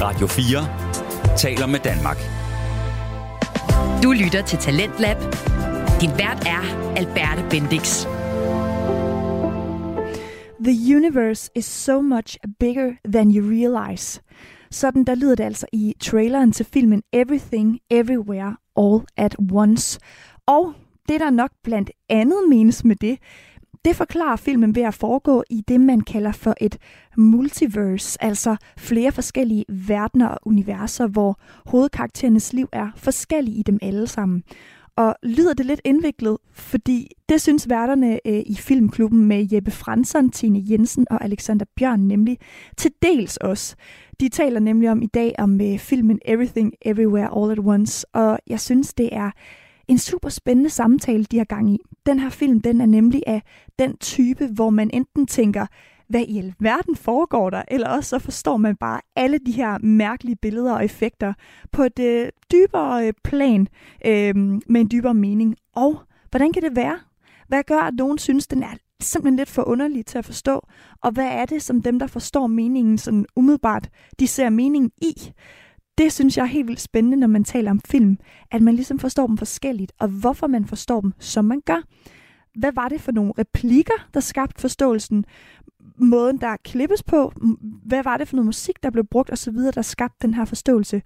Radio 4 taler med Danmark. Du lytter til Talentlab. Din vært er Alberte Bendix. The universe is so much bigger than you realize. Sådan der lyder det altså i traileren til filmen Everything, Everywhere, All at Once. Og det der nok blandt andet menes med det, det forklarer filmen ved at foregå i det, man kalder for et multiverse, altså flere forskellige verdener og universer, hvor hovedkarakterernes liv er forskellige i dem alle sammen. Og lyder det lidt indviklet, fordi det synes værterne øh, i filmklubben med Jeppe Fransson, Tine Jensen og Alexander Bjørn nemlig til dels også. De taler nemlig om i dag om øh, filmen Everything Everywhere All at Once, og jeg synes, det er en super spændende samtale, de har gang i. Den her film, den er nemlig af den type, hvor man enten tænker, hvad i alverden foregår der, eller også så forstår man bare alle de her mærkelige billeder og effekter på et øh, dybere øh, plan øh, med en dybere mening. Og hvordan kan det være? Hvad gør, at nogen synes, den er simpelthen lidt for underlig til at forstå? Og hvad er det, som dem, der forstår meningen sådan umiddelbart, de ser meningen i? Det synes jeg er helt vildt spændende, når man taler om film, at man ligesom forstår dem forskelligt, og hvorfor man forstår dem, som man gør. Hvad var det for nogle replikker, der skabte forståelsen? Måden, der klippes på? Hvad var det for noget musik, der blev brugt osv., der skabte den her forståelse?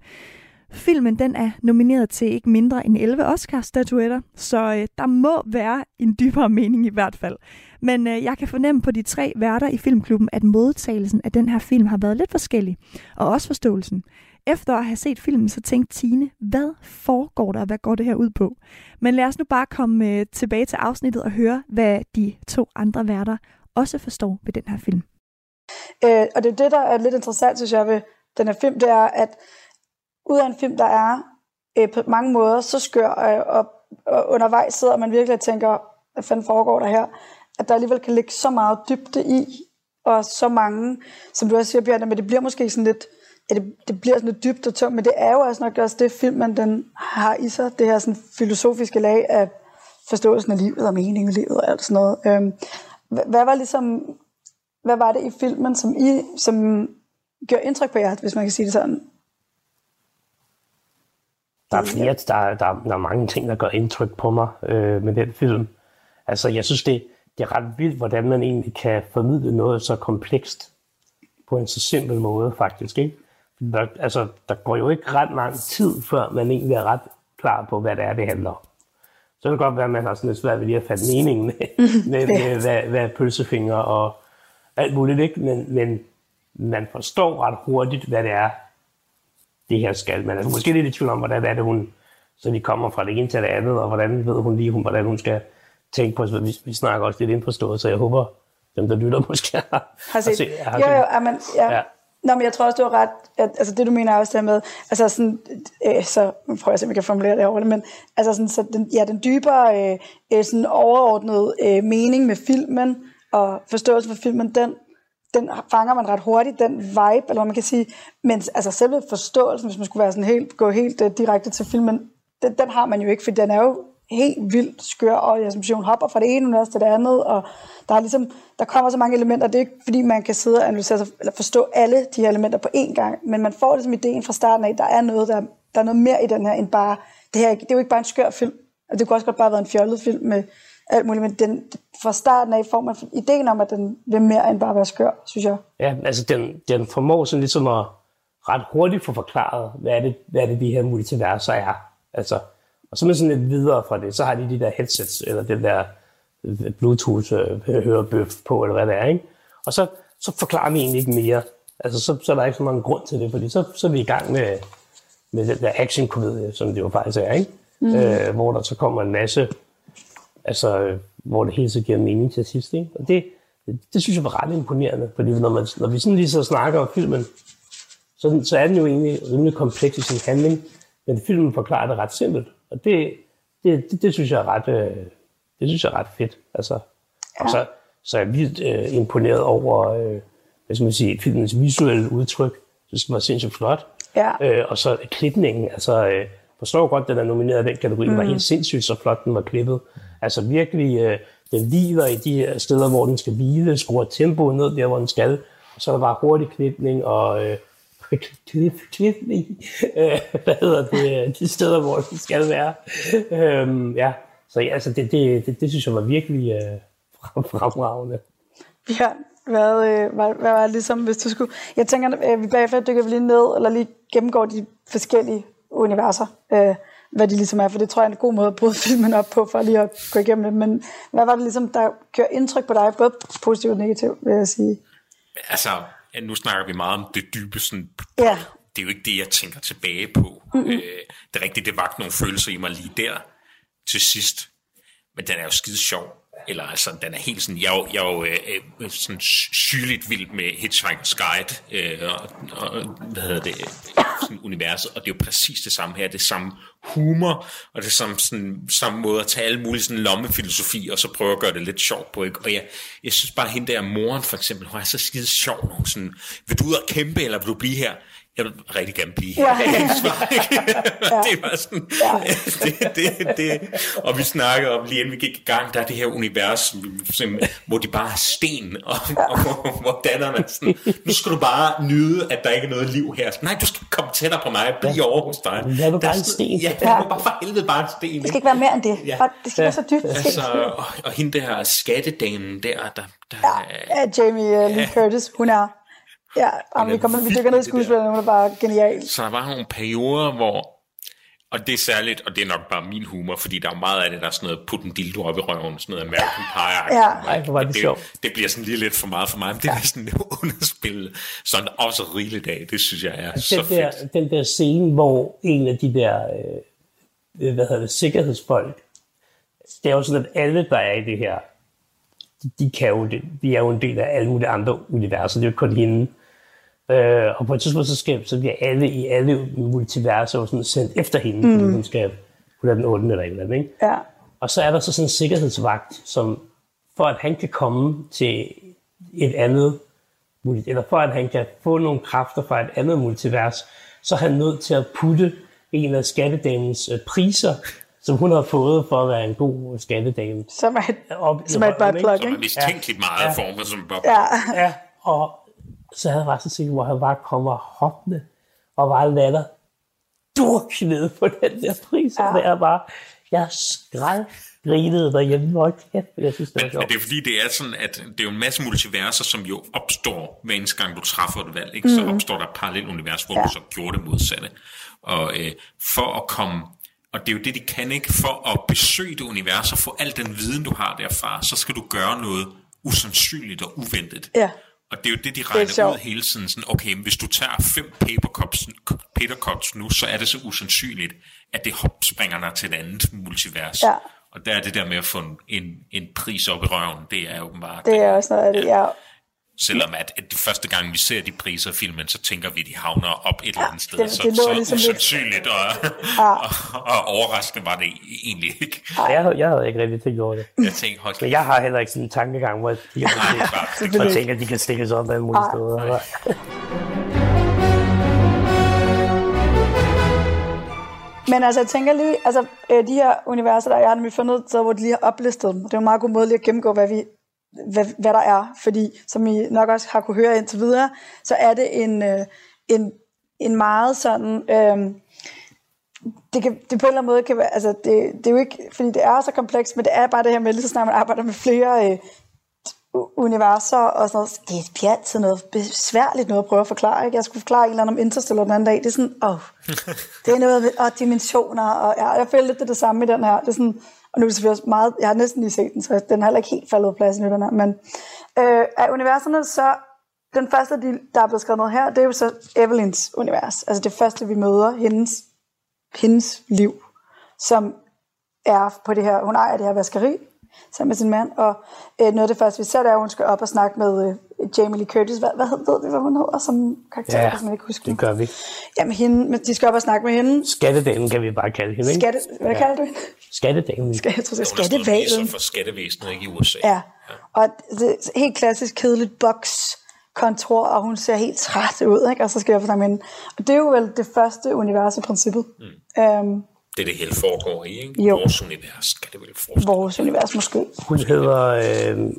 Filmen den er nomineret til ikke mindre end 11 Oscar-statuetter, så øh, der må være en dybere mening i hvert fald. Men øh, jeg kan fornemme på de tre værter i filmklubben, at modtagelsen af den her film har været lidt forskellig, og også forståelsen. Efter at have set filmen, så tænkte Tine, hvad foregår der, og hvad går det her ud på? Men lad os nu bare komme øh, tilbage til afsnittet og høre, hvad de to andre værter også forstår ved den her film. Øh, og det er det, der er lidt interessant, synes jeg, ved den her film, det er, at ud af en film, der er øh, på mange måder så skør, øh, og, og undervejs sidder man virkelig og tænker, hvad fanden foregår der her? At der alligevel kan ligge så meget dybde i, og så mange, som du også siger, Bjørn, men det bliver måske sådan lidt, ja, det, det bliver sådan lidt dybt og tungt, men det er jo også nok også det, filmen den har i sig, det her sådan filosofiske lag af forståelsen af livet og meningen i livet og alt sådan noget. Øhm, hvad var ligesom, hvad var det i filmen, som I, som gør indtryk på jer, hvis man kan sige det sådan? Der er flere, der, der, der er mange ting, der gør indtryk på mig øh, med den film. Altså, jeg synes, det, det er ret vildt, hvordan man egentlig kan formidle noget så komplekst på en så simpel måde, faktisk. Ikke? Der, altså, der går jo ikke ret lang tid, før man egentlig er ret klar på, hvad det er, det handler om. Så kan det godt være, at man har sådan lidt svært ved lige at fatte meningen med, med, med hvad, hvad pølsefinger og alt muligt, ikke? Men, men man forstår ret hurtigt, hvad det er, det her skal. Man er måske lidt i tvivl om, hvordan er det, hun, så de kommer fra det ene til det andet, og hvordan ved hun lige, hvordan hun skal tænke på, vi, vi snakker også lidt indforstået, så jeg håber, dem der lytter måske har, har set. Har set. Jo, jo, amen, ja. ja. Nå, men jeg tror også, du har ret, at, altså det du mener også der med, altså sådan, øh, så prøver jeg se, om jeg kan formulere det over det, men altså sådan, så den, ja, den dybere, øh, øh, sådan overordnede øh, mening med filmen, og forståelse for filmen, den, den fanger man ret hurtigt, den vibe, eller hvad man kan sige, men altså selve forståelsen, hvis man skulle være sådan helt, gå helt uh, direkte til filmen, den, den har man jo ikke, for den er jo helt vildt skør, og jeg som hopper fra det ene univers til det andet, og der, er ligesom, der kommer så mange elementer, det er ikke fordi, man kan sidde og analysere eller forstå alle de her elementer på én gang, men man får ligesom ideen fra starten af, der er noget, der, der er noget mere i den her, end bare, det her, det er jo ikke bare en skør film, og det kunne også godt bare have været en fjollet film med alt muligt, men den, fra starten af får man ideen om, at den vil mere end bare være skør, synes jeg. Ja, altså den, den formår sådan ligesom at ret hurtigt få forklaret, hvad er det, hvad er det de her multiverser er. Altså, og så er man sådan lidt videre fra det, så har de de der headsets, eller den der øh, Bluetooth-hørebøf øh, på, eller hvad det er, ikke? Og så, så forklarer vi egentlig ikke mere. Altså, så, så er der ikke så mange grund til det, fordi så, så er vi i gang med, med den der action-komedie, som det jo faktisk er, ikke? Mm. Øh, hvor der så kommer en masse, altså, hvor det hele så giver mening til sidst, ikke? Og det, det, det synes jeg var ret imponerende, fordi når, man, når vi sådan lige så snakker om filmen, så, så er den jo egentlig rimelig kompleks i sin handling, men filmen forklarer det ret simpelt. Og det, det, det, det synes jeg er ret, øh, det synes jeg er ret fedt. Altså, ja. Og så, så er jeg vildt øh, imponeret over, øh, hvad skal man sige, filmens visuelle udtryk. Det synes, var sindssygt flot. Ja. Øh, og så klipningen, altså øh, forstår godt, den er nomineret i den kategori. Mm. var helt sindssygt, så flot den var klippet. Altså virkelig, øh, den hviler i de steder, hvor den skal hvile, skruer tempoet ned der, hvor den skal. Så er der bare hurtig klipning, og øh, Cliff i, hvad hedder det, de steder, hvor det skal være. Øhm, ja, så ja, altså det, det, det, det, synes jeg var virkelig øh, fremragende. Ja, hvad, øh, hvad, hvad var det ligesom, hvis du skulle... Jeg tænker, øh, vi bagefter dykker vi lige ned, eller lige gennemgår de forskellige universer, øh, hvad de ligesom er, for det tror jeg er en god måde at bryde filmen op på, for lige at gå igennem det. Men hvad var det ligesom, der gjorde indtryk på dig, både positivt og negativt, vil jeg sige? Altså, nu snakker vi meget om det dybe sådan, ja. det er jo ikke det, jeg tænker tilbage på. Mm-hmm. Øh, det er rigtigt, det vagt nogle følelser i mig lige der til sidst, men den er jo skide sjov. Eller altså, den er helt sådan, jeg jeg er jo øh, øh sådan sygeligt vild med Hitchhiker's Guide, øh, og, og, hvad hedder det, sådan universet, og det er jo præcis det samme her, det samme humor, og det er samme, sådan, samme måde at tage alle mulige sådan lommefilosofi, og så prøve at gøre det lidt sjovt på, ikke? Og jeg, jeg synes bare, at hende der moren for eksempel, hun er så skide sjov, hun sådan, vil du ud og kæmpe, eller vil du blive her? Jeg vil rigtig gerne blive her. Ja. ja. det var sådan, ja. det, det, det, og vi snakkede om, lige inden vi gik i gang, der er det her univers, hvor de bare er sten, og, ja. og, og hvor dannerne er sådan, nu skal du bare nyde, at der ikke er noget liv her. Nej, du skal komme tættere på mig, blive ja. over hos dig. Ja, du bare en sten. Ja, det er bare for helvede bare en sten. Det skal ikke være mere end det. Ja. Det skal ja. være så dybt. Altså, og, og hende der skattedamen der, der, der ja, Jamie uh, Lee ja. Curtis, hun er Ja, jamen, vi, kommer, vi dykker ned i skuespillerne, hun er bare genial. Så der var nogle perioder, hvor og det er særligt, og det er nok bare min humor, fordi der er meget af det, der er sådan noget putte en dildo op i røven, sådan noget American Pie. Ja. Ej, hvor var det, det sjovt. Det bliver sådan lige lidt for meget for mig, men det ja. er sådan underspillet sådan også rigeligt af. Det synes jeg er den så der, fedt. Den der scene, hvor en af de der, øh, hvad hedder det, sikkerhedsfolk, det er jo sådan, at alle, der er i det her, de, de, kan jo, de er jo en del af alle mulige andre universer. Det er jo kun hende, Øh, og på et tidspunkt, så, skal, så bliver alle i alle multiverser sådan sendt efter hende, mm. fordi hun skal hun er den 8. eller et eller andet, ikke? Ja. Og så er der så sådan en sikkerhedsvagt, som for at han kan komme til et andet, eller for at han kan få nogle kræfter fra et andet multivers, så er han nødt til at putte en af skattedamens øh, priser, som hun har fået for at være en god skattedame. Som er et, op, som er et butt plug, ikke? Som er mistænkeligt ja. meget ja. formet som bob. Ja. ja, og så havde jeg så set, hvor han bare kommer hoppende og bare lander durk ned på den der pris. Ja. Og det er bare, jeg skræd grinede derhjemme. Hvor kæft, jeg synes, det var det er fordi, det er sådan, at det er jo en masse multiverser, som jo opstår hver eneste gang, du træffer et valg. Ikke? Mm. Så opstår der et parallelt univers, hvor ja. du så gjorde det modsatte. Og øh, for at komme og det er jo det, de kan ikke. For at besøge det univers og få al den viden, du har derfra, så skal du gøre noget usandsynligt og uventet. Ja. Og det er jo det, de regner ud hele tiden. Sådan, okay, hvis du tager fem papercups, papercups nu, så er det så usandsynligt, at det hop springer dig til et andet multivers. Ja. Og der er det der med at få en, en pris op i røven, det er åbenbart... Det er også noget af det, ja. Selvom at, at det første gang, vi ser de priser i filmen, så tænker vi, at de havner op et eller andet sted. Det, så det så ligesom usandsynligt og, ja. og, og, og, overraskende var det egentlig ikke. Jeg, jeg havde ikke rigtig tænkt over det. Jeg tænkte, hold Men jeg har heller ikke sådan en tankegang, hvor de kan Nej, det, tænker, at de kan stikkes op af mulige steder. Men altså, jeg tænker lige, altså, øh, de her universer, der er, har nemlig fundet så hvor de lige har oplistet dem. Det er en meget god måde lige at gennemgå, hvad vi hvad, hvad der er, fordi som I nok også har kunne høre indtil videre, så er det en, øh, en, en meget sådan, øh, det, kan, det på en eller anden måde kan være, altså det, det er jo ikke, fordi det er så komplekst, men det er bare det her med, lige så snart man arbejder med flere øh, universer og sådan noget, det bliver altid noget besværligt noget at prøve at forklare, ikke? Jeg skulle forklare en eller anden om Interstellar den anden dag, det er sådan, åh, oh, det er noget og dimensioner, og ja, jeg føler lidt det, det samme i den her, det er sådan, og nu er det selvfølgelig også meget, jeg har næsten lige set den, så den har heller ikke helt faldet på plads i den her. Men øh, af universerne, så den første, der er blevet skrevet noget her, det er jo så Evelyns univers. Altså det første, vi møder hendes, hendes liv, som er på det her, hun ejer det her vaskeri, sammen med sin mand, og øh, noget af det første, vi ser, det er, at hun skal op og snakke med øh, Jamie Lee Curtis. Hvad, hvad ved vi, hvad hun hedder som karakter? Ja, som jeg ikke husker. det gør vi. Jamen, hende, de skal op og snakke med hende. Skattedamen kan vi bare kalde hende, ikke? Skatte, hvad ja. kalder du hende? Skattedamen. Skal, jeg tror, det er skattevalen. for skattevæsenet, ikke i USA. Ja, ja. og det er helt klassisk kedeligt boks kontor, og hun ser helt træt ud, ikke? og så skal jeg få snakke med hende. Og det er jo vel det første univers i princippet. Mm. Um, det det hele foregår i, ikke? Jo. Vores univers, skal det vel forestille. Vores univers måske. Hun hedder øh,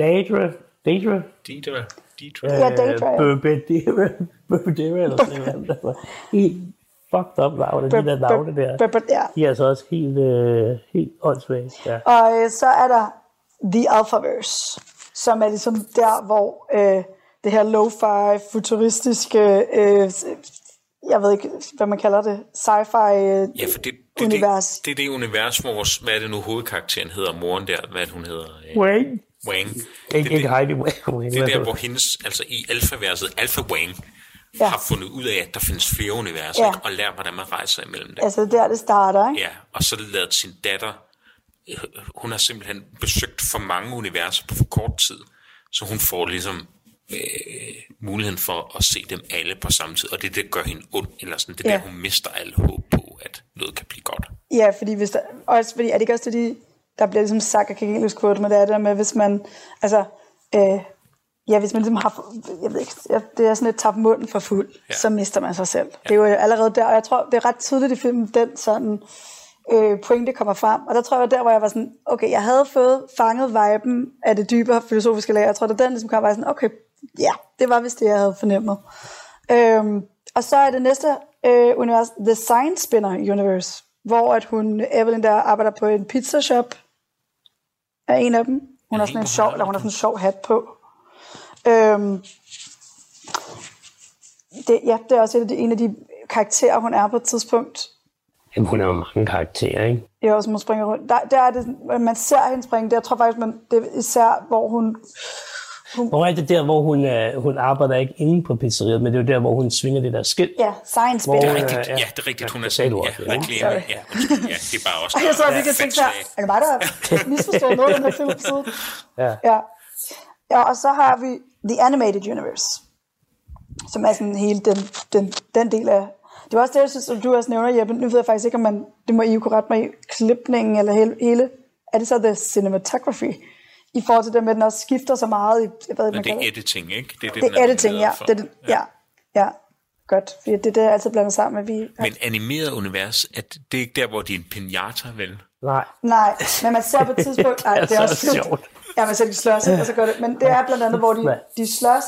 Daedra, Deidre? Deidre. Deidre. Ja, Deidre, ja. Berbedere. Berbedere, eller sådan noget. Altså, helt fucked up navne, de der navne der. De er altså også helt, øh, helt åndssvage. Ja. Og øh, så er der The Alphaverse, som er ligesom der, hvor øh, det her lo-fi, futuristiske, øh, jeg ved ikke, hvad man kalder det, sci-fi øh, Ja, for det, det, univers. det, det er det univers, hvor vores, hvad er det nu hovedkarakteren hedder, moren der, hvad det, hun hedder? Øh, Wayne? Wang. Ikke, det, ikke Heidi Wayne. det er der, hvor hendes, altså i alfaverset, Alpha Wang, Ja. har fundet ud af, at der findes flere universer, Ja. ikke? og lærer, hvordan man rejser imellem dem. Altså der, det starter, ikke? Ja, og så ladet sin datter, hun har simpelthen besøgt for mange universer på for kort tid, så hun får ligesom øh, muligheden for at se dem alle på samme tid, og det, det gør hende ond, eller sådan, det er Ja. der, hun mister al håb på, at noget kan blive godt. Ja, fordi hvis der, også fordi, er det ikke også det, de, der bliver ligesom sagt, jeg kan ikke men det er det der med, hvis man, altså, øh, ja, hvis man ligesom har, jeg ved ikke, det er sådan et tabt munden for fuld, ja. Så mister man sig selv. Ja. Det er jo allerede der, og jeg tror, det er ret tydeligt i filmen, den sådan øh, pointe kommer frem, og der tror jeg, der hvor jeg var sådan, okay, jeg havde fået fanget viben af det dybere filosofiske lag, jeg tror, da den ligesom kom, var jeg sådan, okay, ja, det var vist det, jeg havde fornemmet. Øhm, og så er det næste øh, univers, The Sign Spinner Universe, hvor at hun, Evelyn der arbejder på en pizza shop, er en af dem. Hun har sådan en sjov, eller hun har sådan en sjov hat på. Øhm, det, ja, det er også et af de, en af de karakterer, hun er på et tidspunkt. Jamen, hun har jo mange karakterer, ikke? Jeg også, hun springer rundt. Der, der er det, man ser hende springe. Det, jeg tror faktisk, man, det er især, hvor hun... Hvor er det der, hvor hun, øh, hun arbejder ikke inde på pizzeriet, men det er jo der, hvor hun svinger det der skilt. Ja, science Hvor- Det er Øh, rigtigt, ja. det er rigtigt, hun er det sagde du ja, også, ja. reklame, ja, ja, det er bare også Og jeg så virkelig tænkte fat er det mig, der har misforstået noget af den her film siden? Ja. Ja. ja, og så har vi The Animated Universe, som er sådan hele den, den, den del af... Det var også det, jeg synes, som du også nævner, Jeppe. Nu ved jeg faktisk ikke, om man... Det må I jo kunne rette mig i. Klipningen eller hele, hele... Er det så the cinematography? I forhold til det med, at den også skifter så meget i... Jeg ved, ikke, Men man det er editing, ikke? Det er, det, det den er editing, ja. for. Det, er det, ja. ja. Godt, fordi det er det, jeg altid blander sammen med. Vi, Men animeret univers, at det er ikke der, hvor de er en pinata, vel? Nej. Nej, men man ser på et tidspunkt... Ej, det er så også sjovt. Ja, man ser de slås, og så går det... Men det er blandt andet, hvor de, de slås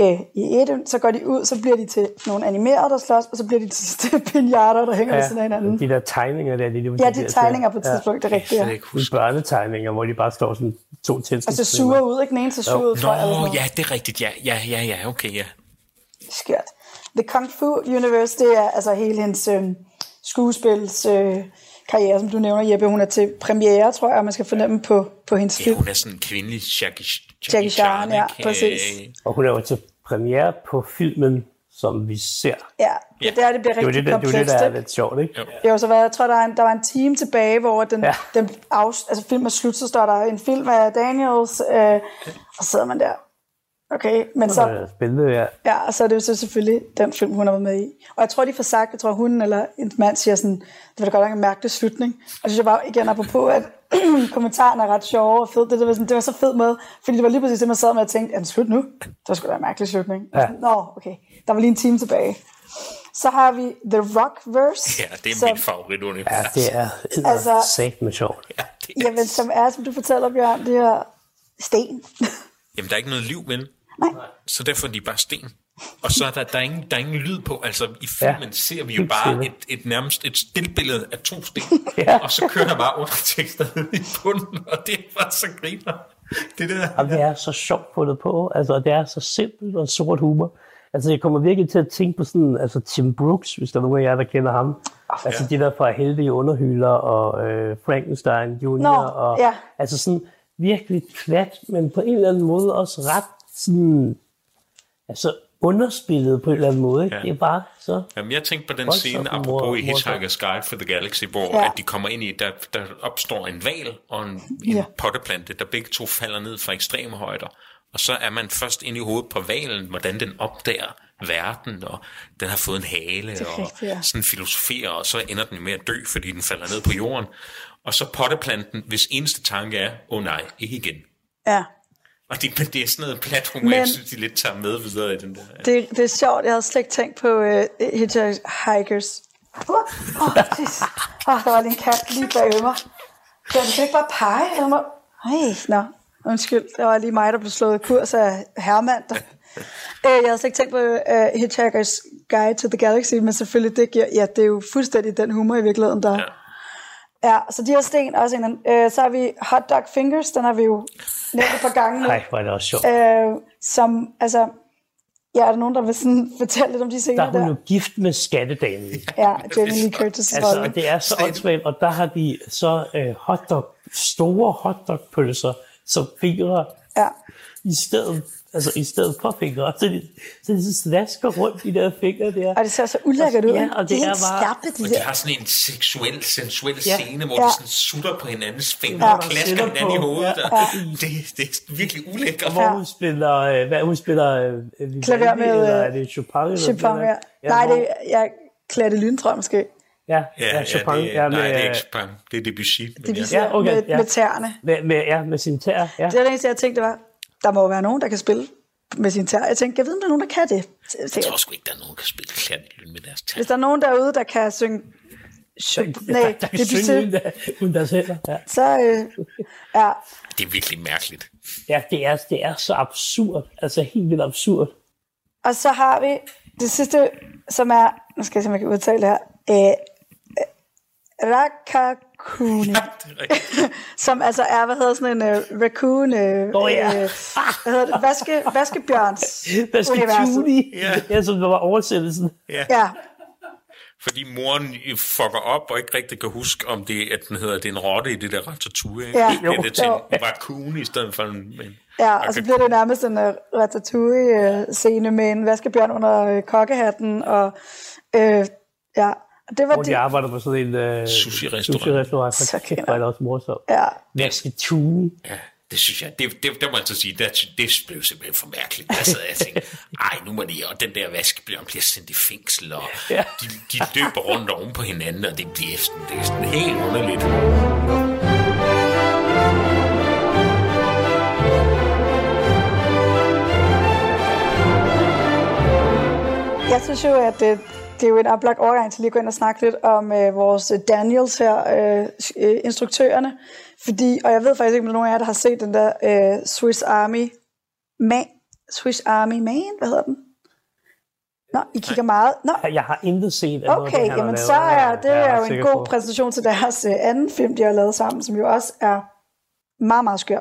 øh, i et, så går de ud, så bliver de til nogle animerede, der slås, og så bliver de til pinjater, der hænger ja, ved siden af hinanden. de der tegninger der. De, de, Ja, de tegninger på et tidspunkt, det er rigtigt, Jeg ja. kan ikke De huske. børnetegninger, hvor de bare står sådan to Og så suger ud, ikke? Den ene så suger ud, jeg. Eller Nå, noget. ja, det er rigtigt, ja, ja, ja, ja, okay, ja. Skørt. The Kung Fu Universe, det er altså hele hendes øh, skuespils øh, karriere, som du nævner, Jeppe. Hun er til premiere, tror jeg, og man skal fornemme på, på hendes Ja, film. hun er sådan en kvindelig Jackie, Jackie Chan, ja, præcis. Og hun er jo til premiere på filmen, som vi ser. Ja, det er der, det bliver Det er jo rigtig det, der, det, er jo det, komplekst. der er lidt sjovt, ikke? Jo. Jo, så var, jeg tror, der, er en, der var en time tilbage, hvor den, ja. Ja. den af, altså film er slut, så står der en film af Daniels, øh, og så sidder man der. Okay, men så. Spændende, ja. ja, og så er det jo så selvfølgelig den film, hun har været med i. Og jeg tror, de får sagt, jeg tror, hun eller en mand siger sådan, det var da godt nok en mærkelig slutning. Og så synes jeg bare igen apropos, at kommentarerne er ret sjove og fede. Det, det, var sådan, det var så fed med, fordi det var lige præcis det, man sad med og tænkte, er den slut nu? Det var sgu da en mærkelig slutning. Ja. Nå, okay. Der var lige en time tilbage. Så har vi The Rockverse. Ja, det er som- min favorit Ja, det er Altså- sat med sjovt. Ja, det er, Jamen, som er, som du fortæller, Bjørn, det er sten. Jamen, der er ikke noget liv, vel? Nej. Så derfor er de bare sten. Og så er der, der, er ingen, der er ingen lyd på. Altså, i filmen Ja, ser vi jo bare et, et nærmest et stillbillede af to sten. Ja. Og så kører der bare undertekster i bunden, og det er bare så griner. Det der. Jamen, det er så sjovt fundet på. Altså, det er så simpelt og sort humor. Altså, jeg kommer virkelig til at tænke på sådan, altså Tim Brooks, hvis der er nogen af jer, der kender ham. Altså, de der fra Heldige Underhylder og øh, Frankenstein Jr. Nå, og, ja. Altså sådan virkelig plat, men på en eller anden måde også ret sådan, altså underspillet på en eller anden måde. Ikke? Ja. Det er bare så... Jamen, jeg tænkte på den scene, mor- apropos i morsomt. Hitchhiker's Guide for the Galaxy, hvor ja. at de kommer ind i, der, der opstår en val og en, en Ja. potteplante, der begge to falder ned fra ekstreme højder. Og så er man først inde i hovedet på valen, hvordan den opdager verden, og den har fået en hale, og rigtigt, ja. sådan filosoferer, og så ender den med at dø, fordi den falder ned på jorden. Og så potteplanten, hvis eneste tanke er, åh oh, nej, ikke igen. Ja. Og det, men det er sådan noget plat humor, Men- jeg synes, de lidt tager med videre i den der. Det, det er sjovt, jeg havde slet ikke tænkt på uh, Hitchhikers. Åh, oh, oh, oh, der var lige en kat lige bag mig. Kan du ikke bare pege? Eller må... Ej, nå. Undskyld, det var lige mig, der blev slået kurs af Hermann. Der. Øh, jeg havde slet ikke tænkt på uh, Hitchhiker's Guide to the Galaxy, men selvfølgelig, det, giver, ja, det er jo fuldstændig den humor i virkeligheden, der... Ja. Ja, så de her sten også en. Øh, så har vi Hot Dog Fingers, den har vi jo nævnt et par gange. Nej, hvor er det også sjovt. Øh, som, altså, ja, er der nogen, der vil sådan fortælle lidt om de scener der? Der er hun jo gift med skattedamen. ja, Jamie Lee Curtis. altså, og det er så åndssvagt, og der har de så øh, hotdog, store hotdog-pølser som fingre ja. i stedet altså i stedet for fingre. Så de, så de slasker rundt de der fingre der. Og det ser så ulækkert ud. Ja, og det de er, er bare... Skarpe, de og de har sådan en seksuel, sensuel ja. scene, hvor ja. de sådan sutter på hinandens fingre ja. og klasker hinanden i hovedet. Ja. Ja. Det, det er virkelig ulækkert. Hvor hun spiller, øh, hvad hun spiller, øh, Klaver med, eller er det Chopin? Chopin, ja. ja. Nej, det er, jeg Klatte Lyn, tror jeg måske. Ja, ja, ja, Chopin. Ja, det, ja, med, nej, det er ikke Chopin. Det er Debussy. Debussy ja. okay, med, ja. med tæerne. Med, med, ja, med sin tær. Ja. Det er det eneste, jeg tænkte, var, der må være nogen, der kan spille med sin tær. Jeg tænkte, jeg ved, om der er nogen, der kan det. Jeg tror sgu ikke, der er nogen, der kan spille klattelyn med deres tær. Hvis der er nogen derude, der kan synge... Synge, nej, der, der kan det synge uden deres hænder. Ja. Så, øh, ja. Det er virkelig mærkeligt. Ja, det er, det er så absurd. Altså helt vildt absurd. Og så har vi det sidste, som er... Nu skal jeg se, om jeg kan udtale det her. Øh, Rakakuni. Ja, som altså er, hvad hedder sådan en uh, raccoon, uh, oh, ja. uh, hvad hedder det, Vaske, vaskebjørns Vasketuni, ja. ja, som var oversættelsen. Ja. ja. Fordi moren fucker op og ikke rigtig kan huske, om det, at den hedder, det er en rotte i det der ratatouille. Ja. Det er det til en raccoon i stedet for en... en ja, og så bliver det nærmest en uh, ratatouille-scene med en vaskebjørn under uh, kokkehatten, og uh, ja, det var hvor de det. arbejder på sådan en uh, sushi-restaurant. Sushi-restaurant. Så det var også morsomt. Ja. Vasketune. Ja, det synes jeg, det, det, det må jeg så sige, det, det blev simpelthen for mærkeligt. Altså, jeg tænkte, ej, nu må de, og den der vaskebjørn bliver sendt i fængsel, og ja. de, de løber rundt oven på hinanden, og det bliver sådan, det er sådan helt underligt. Jeg synes jo, at det, det er jo en oplagt overgang til lige at gå ind og snakke lidt om øh, vores Daniels her, øh, øh, instruktørerne. Fordi, og jeg ved faktisk ikke, om nogen af jer, der har set den der øh, Swiss Army Man. Swiss Army Man, hvad hedder den? Nå, I kigger meget. Nå. Jeg har intet set af Okay, noget, jamen så er det er jo en god på. præsentation til deres øh, anden film, de har lavet sammen, som jo også er meget, meget skør.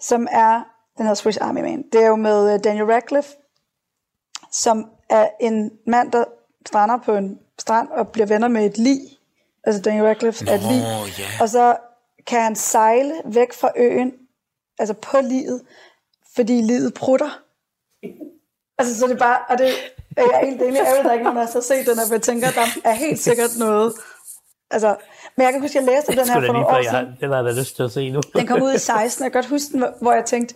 Som er den her Swiss Army Man. Det er jo med øh, Daniel Radcliffe, som er en mand, der strander på en strand og bliver venner med et lig. Altså Daniel Radcliffe er et lig. Yeah. Og så kan han sejle væk fra øen, altså på livet, fordi livet prutter. Altså så det er bare, og det er jeg helt enig, jeg ved ikke, man har set den, og jeg tænker, der er helt sikkert noget, altså, men jeg kan huske, jeg læste den her for nogle år siden. Det var jeg lyst til at se nu. den kom ud i 16, jeg kan godt huske den, hvor jeg tænkte,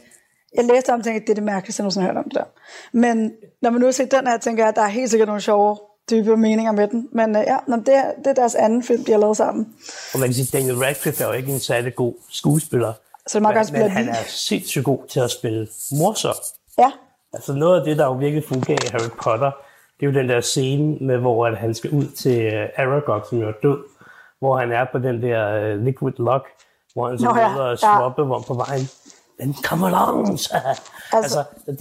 jeg læste om og tænkte, det er det mærkeligste, jeg nogensinde har hørt om det der. Men når man nu har set den her, tænker jeg, at der er helt sikkert nogle sjove dybe meninger med den. Men uh, ja, det, er, det er deres anden film, de har lavet sammen. Og man kan sige, Daniel Radcliffe er jo ikke en særlig god skuespiller. Så det må men, men han er sindssygt god til at spille morsom. Ja. Altså noget af det, der jo virkelig fungerer i Harry Potter, det er jo den der scene, med, hvor at han skal ud til uh, Aragog, som jo er død, hvor han er på den der uh, Liquid Lock, hvor han så Nå, ja. og swappe ja. på vejen men come along, så. Altså, altså det,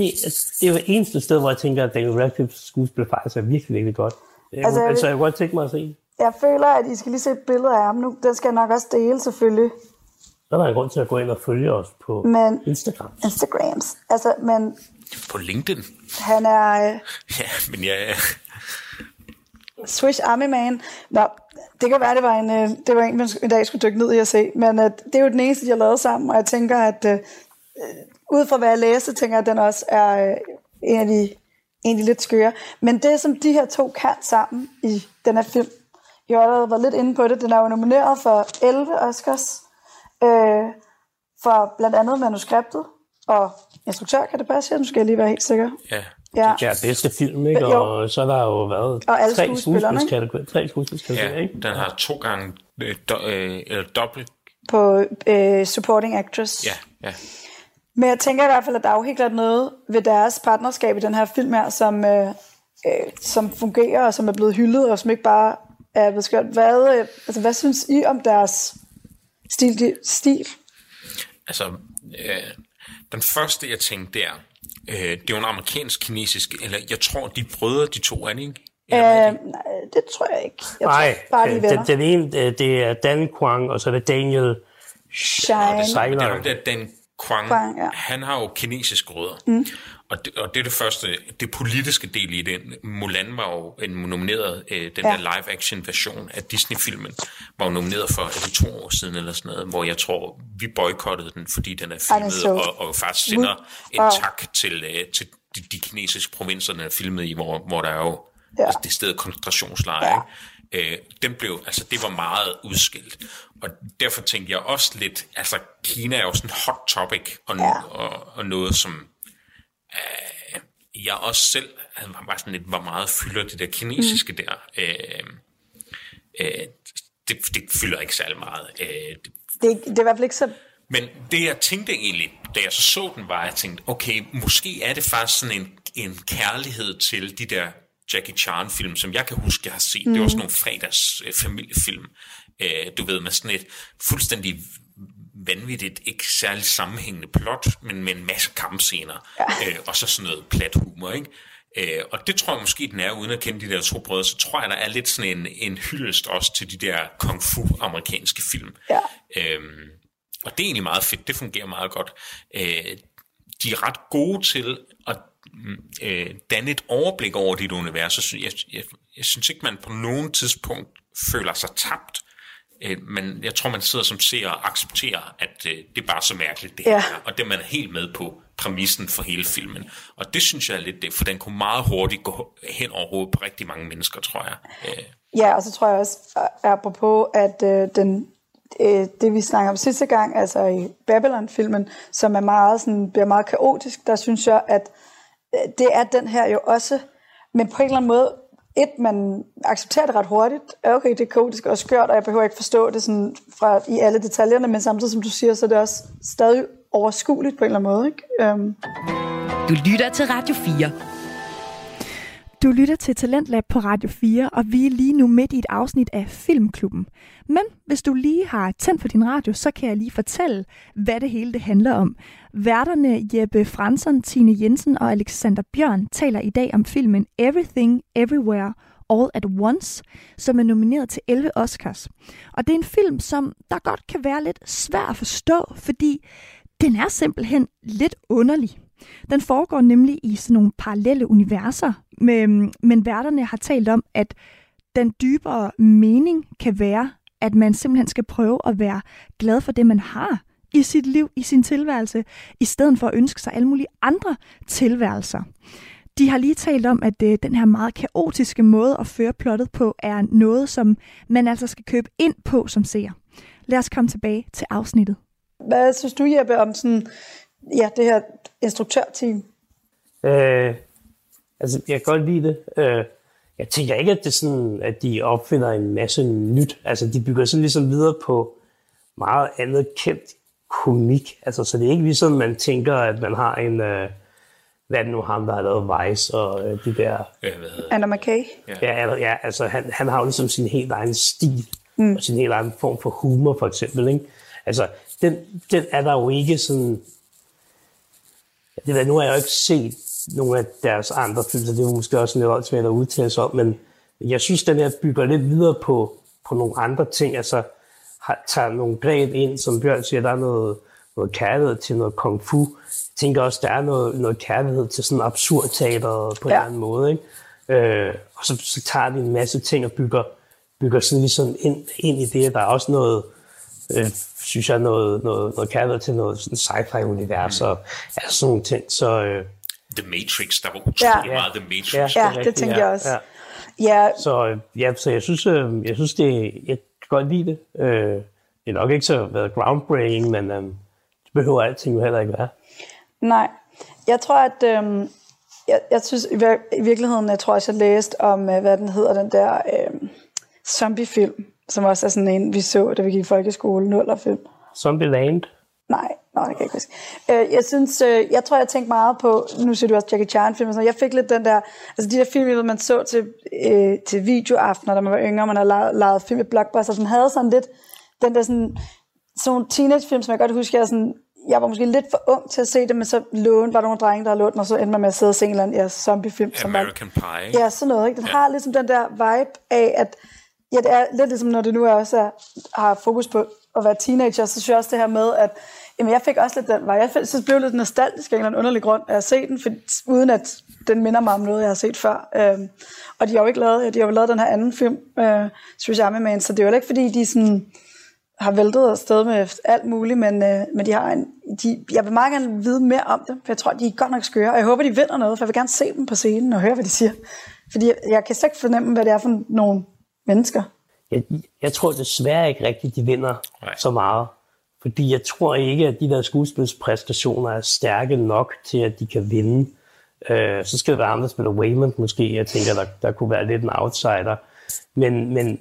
det er jo eneste sted, hvor jeg tænker, at Daniel Radcliffe skuespil faktisk er virkelig, virkelig godt. Jeg, altså, altså, jeg kunne godt tænke mig at se. Jeg føler, at I skal lige se et billede af ham nu. Den skal jeg nok også dele, selvfølgelig. Så er der en grund til at gå ind og følge os på men, Instagram. Instagrams. Altså, men... På LinkedIn. Han er... Øh, ja, men jeg... Ja. Swiss Army Man. Nå, det kan være, det var en, øh, det var en, man en dag skulle dykke ned i at se, men uh, det er jo den eneste, de har lavet sammen, og jeg tænker, at uh, ud fra hvad jeg læste, tænker jeg, at den også er uh, en af de egentlig lidt skøre. Men det, som de her to kan sammen i den her film, jeg har allerede været lidt inde på det, den er jo nomineret for 11 Oscars, øh, for blandt andet manuskriptet, og instruktør, kan det passe? Nu skal jeg lige være helt sikker. Ja. Ja. ja, bedste film, ikke? Og så er der jo været og alle tre skuespilskategorier. Tre skuespilskategorier, ja, ikke? den har to gange øh, do, øh, eller dobbelt. På øh, supporting actress. Ja, ja. Men jeg tænker i hvert fald, at der er jo helt klart noget ved deres partnerskab i den her film her, som, øh, øh, som fungerer, og som er blevet hyldet, og som ikke bare er beskørt. Hvad, øh, altså, hvad synes I om deres stil? stil? Altså, øh, Den første, jeg tænkte, der, øh, det er jo en amerikansk-kinesisk, eller jeg tror, de brødre, de to er det ikke? Øh, nej, det tror jeg ikke. Jeg Nej, tror bare, de øh, den, den ene, øh, det er Dan Kwang, og så er det Daniel Shine. Sejler. der er det, den Kwang, Kwang, ja. han har jo kinesiske rødder. Mm. Og, det, og det er det første, det politiske del i den. Mulan var jo en nomineret, øh, den Ja. der live-action version af Disney-filmen, var jo nomineret for, er det to år siden eller sådan noget, hvor jeg tror, vi boykottede den, fordi den er filmet, og, og faktisk sender en tak til, øh, til de, de kinesiske provinser, den er filmet i, hvor, hvor der er jo Ja. altså, det sted koncentrationslejre, Ja. Øh, den blev, altså det var meget udskilt. Og derfor tænkte jeg også lidt, altså Kina er jo sådan en hot topic, og, ja. og, og noget, som øh, jeg også selv var bare sådan lidt, hvor meget fylder det der kinesiske mm. der. Øh, øh, det, det fylder ikke særlig meget. Øh, det, Det, det er i hvert fald ikke så... men det jeg tænkte egentlig, da jeg så så den, var, at jeg tænkte, okay, måske er det faktisk sådan en, en kærlighed til de der Jackie Chan-film, som jeg kan huske, jeg har set. Mm. Det var sådan nogle fredags øh, familiefilm. Øh, du ved, med sådan et fuldstændig vanvittigt, ikke særlig sammenhængende plot, men med en masse kampscener, ja. øh, og så sådan noget plat humor, ikke? Øh, og det tror jeg måske, den er, uden at kende de der to brødre, så tror jeg, der er lidt sådan en, en hyldest også til de der kung fu amerikanske film. Ja. Øhm, og det er egentlig meget fedt, det fungerer meget godt. Øh, de er ret gode til at mm, øh, danne et overblik over dit univers. Jeg, jeg, jeg, jeg synes ikke, man på nogen tidspunkt føler sig tabt. Øh, men jeg tror, man sidder som ser og accepterer, at øh, det er bare så mærkeligt, det Ja. her. er, Og det er man helt med på præmissen for hele filmen. Og det synes jeg er lidt det, for den kunne meget hurtigt gå hen over hovedet på rigtig mange mennesker, tror jeg. Øh, Ja, og så tror jeg også, apropos, at øh, den, øh, det vi snakker om sidste gang, altså i Babylon-filmen, som er meget, sådan, bliver meget kaotisk, der synes jeg, at øh, det er den her jo også, men på en eller anden måde, et, man accepterer det ret hurtigt, okay, det er kaotisk og skørt, og jeg behøver ikke forstå det sådan fra, i alle detaljerne, men samtidig, som du siger, så er det også stadig overskueligt på en eller anden måde. Ikke? Um, Du lytter til Radio 4. Du lytter til Talentlab på Radio 4, og vi er lige nu midt i et afsnit af Filmklubben. Men hvis du lige har tændt på din radio, så kan jeg lige fortælle, hvad det hele det handler om. Værterne Jeppe Fransson, Tine Jensen og Alexander Bjørn taler i dag om filmen Everything, Everywhere, All at Once, som er nomineret til 11 Oscars. Og det er en film, som der godt kan være lidt svær at forstå, fordi den er simpelthen lidt underlig. Den foregår nemlig i sådan nogle parallelle universer, men, men værterne har talt om, at den dybere mening kan være, at man simpelthen skal prøve at være glad for det, man har i sit liv, i sin tilværelse, i stedet for at ønske sig alle mulige andre tilværelser. De har lige talt om, at øh, den her meget kaotiske måde at føre plottet på, er noget, som man altså skal købe ind på som seer. Lad os komme tilbage til afsnittet. hvad synes du, Jeppe, om sådan, ja, det her instruktørteam? Øh, altså, jeg kan godt lide det. Øh, jeg tænker ikke, at det er sådan, at de opfinder en masse nyt. Altså, de bygger sådan ligesom videre på meget andet kendt komik. Altså, så det er ikke ligesom, man tænker, at man har en... Øh, hvad er det nu ham, der har lavet Vice og øh, de der... det? Anna McKay? Ja, altså, ja altså han, han har jo ligesom sin helt egen stil, mm. og sin helt egen form for humor, for eksempel. Ikke? Altså, den, den er der jo ikke sådan... Det der, nu har jeg jo ikke set nogle af deres andre film, så det er måske også lidt åndssvagt at udtale sig om, men jeg synes, den her bygger lidt videre på, på nogle andre ting, altså har, tager nogle greb ind, som Bjørn siger, der er noget, noget kærlighed til noget kung fu. Jeg tænker også, der er noget, noget kærlighed til sådan absurd teater på en Ja. eller anden måde. Ikke? Øh, og så, så tager de en masse ting og bygger, bygger sådan ligesom ind, ind i det. Der er også noget, øh, synes jeg, noget, noget, noget kærlighed til noget sådan sci-fi-univers og altså sådan nogle ting. Så øh, The Matrix, der var utrolig Ja. meget The Matrix. ja, Ja. det Ja, det rigtigt, tænker ja, jeg også. Ja. Ja, Så, øh, ja, så jeg synes, øh, jeg synes det, jeg kan godt lide det. Øh, det er nok ikke så været groundbreaking, men øh, det behøver alting jo heller ikke være. Nej, jeg tror, at øhm, jeg, jeg synes i, vir- i virkeligheden, jeg tror også, jeg læste om, øh, hvad den hedder, den der øhm, zombiefilm, som også er sådan en, vi så, da vi gik i folkeskole, nullerfilm. Zombieland. Nej, nej, det kan jeg ikke huske. Øh, jeg synes, øh, jeg tror, jeg tænkte meget på, nu ser du også Jackie Chan film, og sådan, noget. jeg fik lidt den der, altså de der film, man så til, øh, til videoaftener, da man var yngre, man havde lejet, lejet film i Blockbuster, som havde sådan lidt, den der sådan, sådan nogle teenagefilm, som jeg godt husker, jeg, sådan, jeg var måske lidt for ung til at se det, men så lån, var der nogle drenge, der har lånt mig, og så endte man med at sidde og se en eller anden ja, zombiefilm. American som Pie. Ja, sådan noget. Ikke? Den ja. har ligesom den der vibe af, at ja, det er lidt ligesom, når det nu er også er, har fokus på at være teenager, så synes jeg også det her med, at jamen, jeg fik også lidt den vej. Jeg fik, så blev lidt nostalgisk af en eller anden underlig grund af at se den, for, uden at den minder mig om noget, jeg har set før. Øhm, og de har jo ikke lavet, de har jo lavet den her anden film, øh, Swiss Army Man, så det er jo ikke, fordi de sådan har væltet afsted med alt muligt, men, øh, men de har en, de, jeg vil meget gerne vide mere om dem, for jeg tror, de er godt nok skøre, og jeg håber, de vinder noget, for jeg vil gerne se dem på scenen og høre, hvad de siger. Fordi jeg, jeg kan slet ikke fornemme, hvad det er for nogle mennesker. Jeg, jeg tror desværre ikke rigtigt, de vinder Nej. så meget. Fordi jeg tror ikke, at de der skuespilspræstationer er stærke nok til, at de kan vinde. Øh, så skal det være andre, der spiller Waymond måske. Jeg tænker, der, der kunne være lidt en outsider. Men, men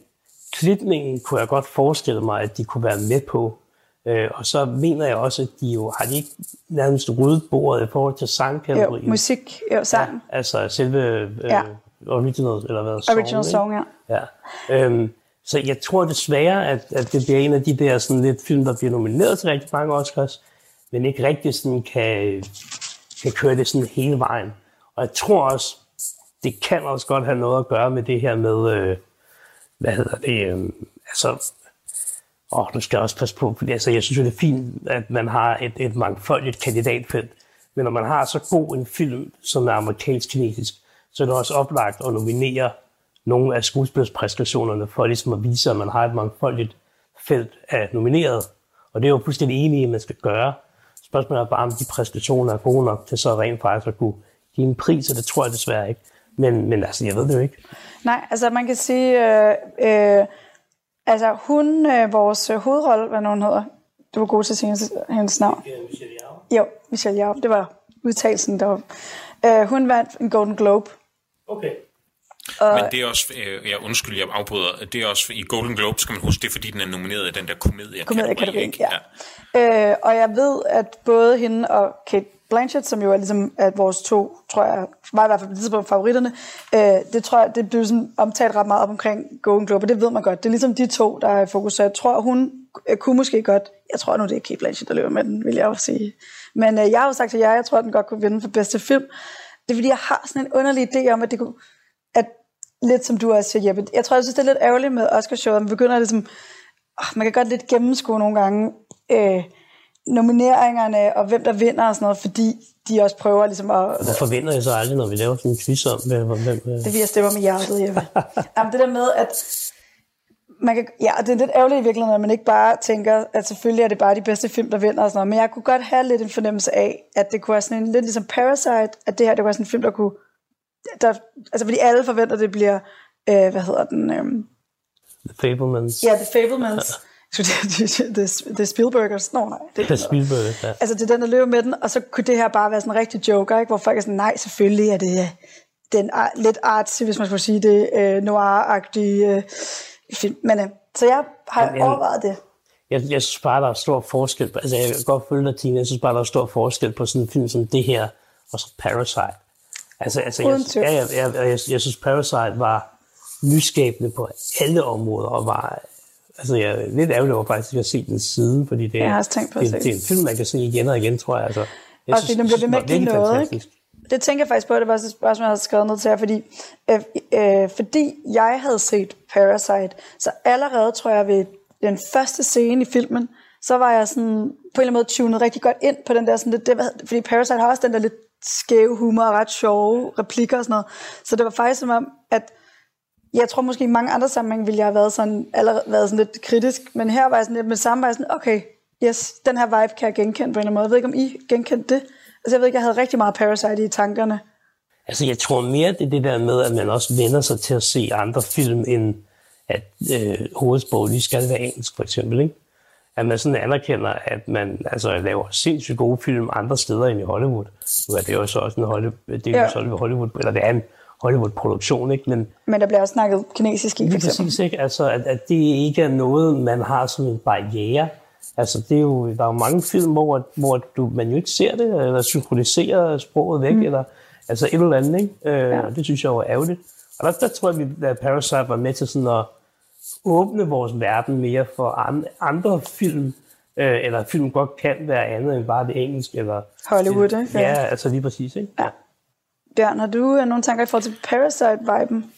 klipningen kunne jeg godt forestille mig, at de kunne være med på. Øh, og så mener jeg også, at de jo har de ikke nærmest ryddet bordet i forhold til sangkategorien. Jo, musik, jo, sang. Ja, altså selve øh, ja. Original, eller hvad? Song, original song, ja. ja. Øhm, så jeg tror desværre, at, at det bliver en af de der sådan lidt film, der bliver nomineret til rigtig mange Oscars, men ikke rigtig sådan kan, kan køre det sådan hele vejen. Og jeg tror også, det kan også godt have noget at gøre med det her med, øh, hvad hedder det, øh, altså, åh, nu skal også passe på, fordi altså, jeg synes jo, det er fint, at man har et, et mangfoldigt kandidatfelt, men når man har så god en film, som er amerikansk-kinesisk, så er det også oplagt at nominere nogle af skuespilspræstationerne for ligesom at vise, at man har et mangfoldigt felt af nomineret. Og det er jo fuldstændig enig i, at man skal gøre. Spørgsmålet er bare, om de præstationer er gode nok til så rent faktisk at kunne give en pris, og det tror jeg desværre ikke. Men, men altså, jeg ved det jo ikke. Nej, altså man kan sige, øh, øh, altså hun, øh, vores hovedrolle, hvad hun hedder, du var god til at sige hendes, hendes navn. Michelle Yao. Jo, Michelle Yao, det var udtalelsen, der var. Øh, hun vandt en Golden Globe. Okay. Og... Men det er også, øh, jeg undskyld, jeg afbryder, det er også i Golden Globe, skal man huske, det er fordi, den er nomineret i den der komedie. Komediekategori, ja. ja. Øh, og jeg ved, at både hende og Kate Blanchett, som jo er ligesom at vores to, tror jeg, var i hvert fald på tidspunkt favoritterne, øh, det tror jeg, det blev sådan omtalt ret meget op omkring Golden Globe, og det ved man godt. Det er ligesom de to, der er i fokus, så jeg tror, hun kunne måske godt, jeg tror nu, det er Kate Blanchett, der løber med den, vil jeg også sige. Men øh, jeg har jo sagt til jer, jeg tror, at den godt kunne vinde for bedste film. Det er fordi, jeg har sådan en underlig idé om, at det kunne, at lidt som du også siger, Jeppe, jeg tror, jeg synes, det er lidt ærgerligt med Oscar-showet, man begynder ligesom, oh, man kan godt lidt gennemskue nogle gange øh, nomineringerne, og hvem der vinder og sådan noget, fordi de også prøver ligesom at... Hvorfor vinder jeg så aldrig, når vi laver sådan en quiz om, hvem... hvem det vil jeg stemme med hjertet, Jeppe. Jamen, det der med, at man kan, ja, det er lidt ærgerligt i virkeligheden, at man ikke bare tænker, at selvfølgelig er det bare de bedste film, der vinder og sådan noget, men jeg kunne godt have lidt en fornemmelse af, at det kunne være sådan en, lidt ligesom Parasite, at det her, det kunne være sådan en film, der kunne der, altså fordi alle forventer, at det bliver, øh, hvad hedder den? Øh, The Fablemans. Ja, The Fablemans. det, det, det, det er Spielbergers. Nå, nej. Det er Spielberg, ja. Altså, det er den, der løber med den, og så kunne det her bare være sådan en rigtig joker, ikke? hvor folk er sådan, nej, selvfølgelig er det den lidt artsy, hvis man skulle sige det, øh, noir-agtige øh, film. Men, øh, så jeg har Jamen, overvejet det. Jeg, jeg synes bare, der er stor forskel. På, altså, jeg kan godt følge dig, Tina. Jeg synes bare, der er stor forskel på sådan en film som det her, og så Parasite. Altså, altså jeg, ja, jeg, jeg, jeg, jeg synes, Parasite var nyskabende på alle områder, og var Altså, jeg er lidt ærgerlig over faktisk, at jeg har set den siden, fordi det, jeg har også tænkt på det, det, er en film, man kan se igen og igen, tror jeg. Altså, jeg og synes, den bliver ved med at give noget, ikke? Det tænker jeg faktisk på, det var et spørgsmål, jeg havde skrevet ned til jer, fordi, øh, øh, fordi jeg havde set Parasite, så allerede, tror jeg, ved den første scene i filmen, så var jeg sådan, på en eller anden måde tunet rigtig godt ind på den der, sådan, det, det, fordi Parasite har også den der lidt skæve humor og ret sjove replikker og sådan noget. Så det var faktisk som om, at jeg tror måske i mange andre sammenhænge ville jeg have været sådan, allerede været sådan lidt kritisk, men her var jeg sådan lidt med samme, var jeg sådan, okay, yes, den her vibe kan jeg genkende på en eller anden måde. Jeg ved ikke, om I genkendte det? Altså jeg ved ikke, jeg havde rigtig meget Parasite i tankerne. Altså jeg tror mere, det er det der med, at man også vender sig til at se andre film, end at øh, hovedsproget lige skal være engelsk, for eksempel. Ikke? at man sådan anerkender, at man altså, laver sindssygt gode film andre steder end i Hollywood. Nu er det jo så også en Hollywood, det er ja. jo Hollywood, eller det er en Hollywood-produktion, ikke? Men, Men der bliver også snakket kinesisk i, for eksempel. Præcis, ikke? Altså, at, at det ikke er noget, man har som en barriere. Altså, det er jo, der er jo mange film, hvor, hvor du, man jo ikke ser det, eller synkroniserer sproget væk, mm. eller altså et eller andet, ikke? Øh, ja. Det synes jeg var ærgerligt. Og der, der tror jeg, at Parasite var med til sådan at åbne vores verden mere for andre film, Øh, eller film godt kan være andet end bare det engelske. Eller, Hollywood, ikke? Ja, altså lige præcis. Ikke? Ja. Bjørn, har du øh, nogle tanker i forhold til Parasite-viben?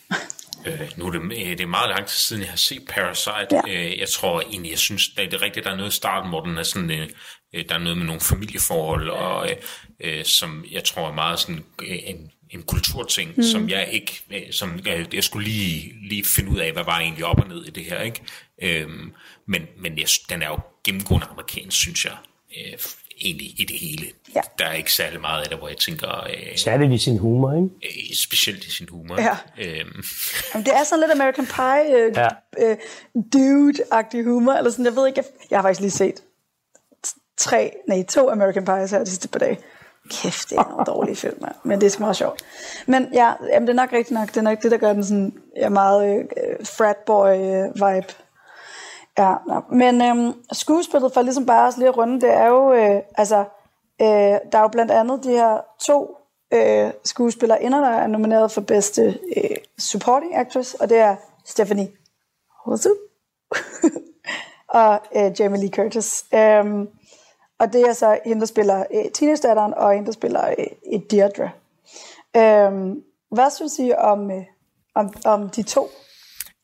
Øh, nu er det, øh, det er meget lang tid siden, jeg har set Parasite. Ja. Øh, jeg tror egentlig, jeg synes, det er det rigtigt, der er noget i starten, hvor den er sådan, øh, øh, der er noget med nogle familieforhold, og øh, øh, som jeg tror er meget sådan øh, en, en kulturting, mm. som jeg ikke, øh, som jeg, jeg skulle lige, lige finde ud af, hvad var egentlig op og ned i det her, ikke? Øhm, men men jeg, den er jo gennemgående amerikansk, synes jeg, øh, egentlig i det hele. Ja. Der er ikke særlig meget af det, hvor jeg tænker, øh, Særligt i sin humor, ikke? øh, specielt i sin humor. Ja. Øhm, Jamen, det er sådan lidt American Pie øh, Ja. øh, dude-agtig humor, eller sådan, jeg ved ikke, jeg, jeg har faktisk lige set tre, nej, to American Pies her de sidste par dage. Kæft, det er nogle dårlige film, men det er meget sjovt. Men ja, jamen, det er nok rigtigt nok, det er nok det, der gør den sådan, ja, meget øh, fratboy-vibe. Ja, men øhm, skuespillet, for ligesom bare også lige at runde, det er jo, øh, altså, øh, der er jo blandt andet de her to øh, skuespillere inder, der er nomineret for bedste øh, supporting actress, og det er Stephanie Hosu og øh, Jamie Lee Curtis. Øhm, og det er så hende, der spiller øh, teenage og hende, der spiller øh, Deirdre. Øhm, hvad synes I om, øh, om, om de to?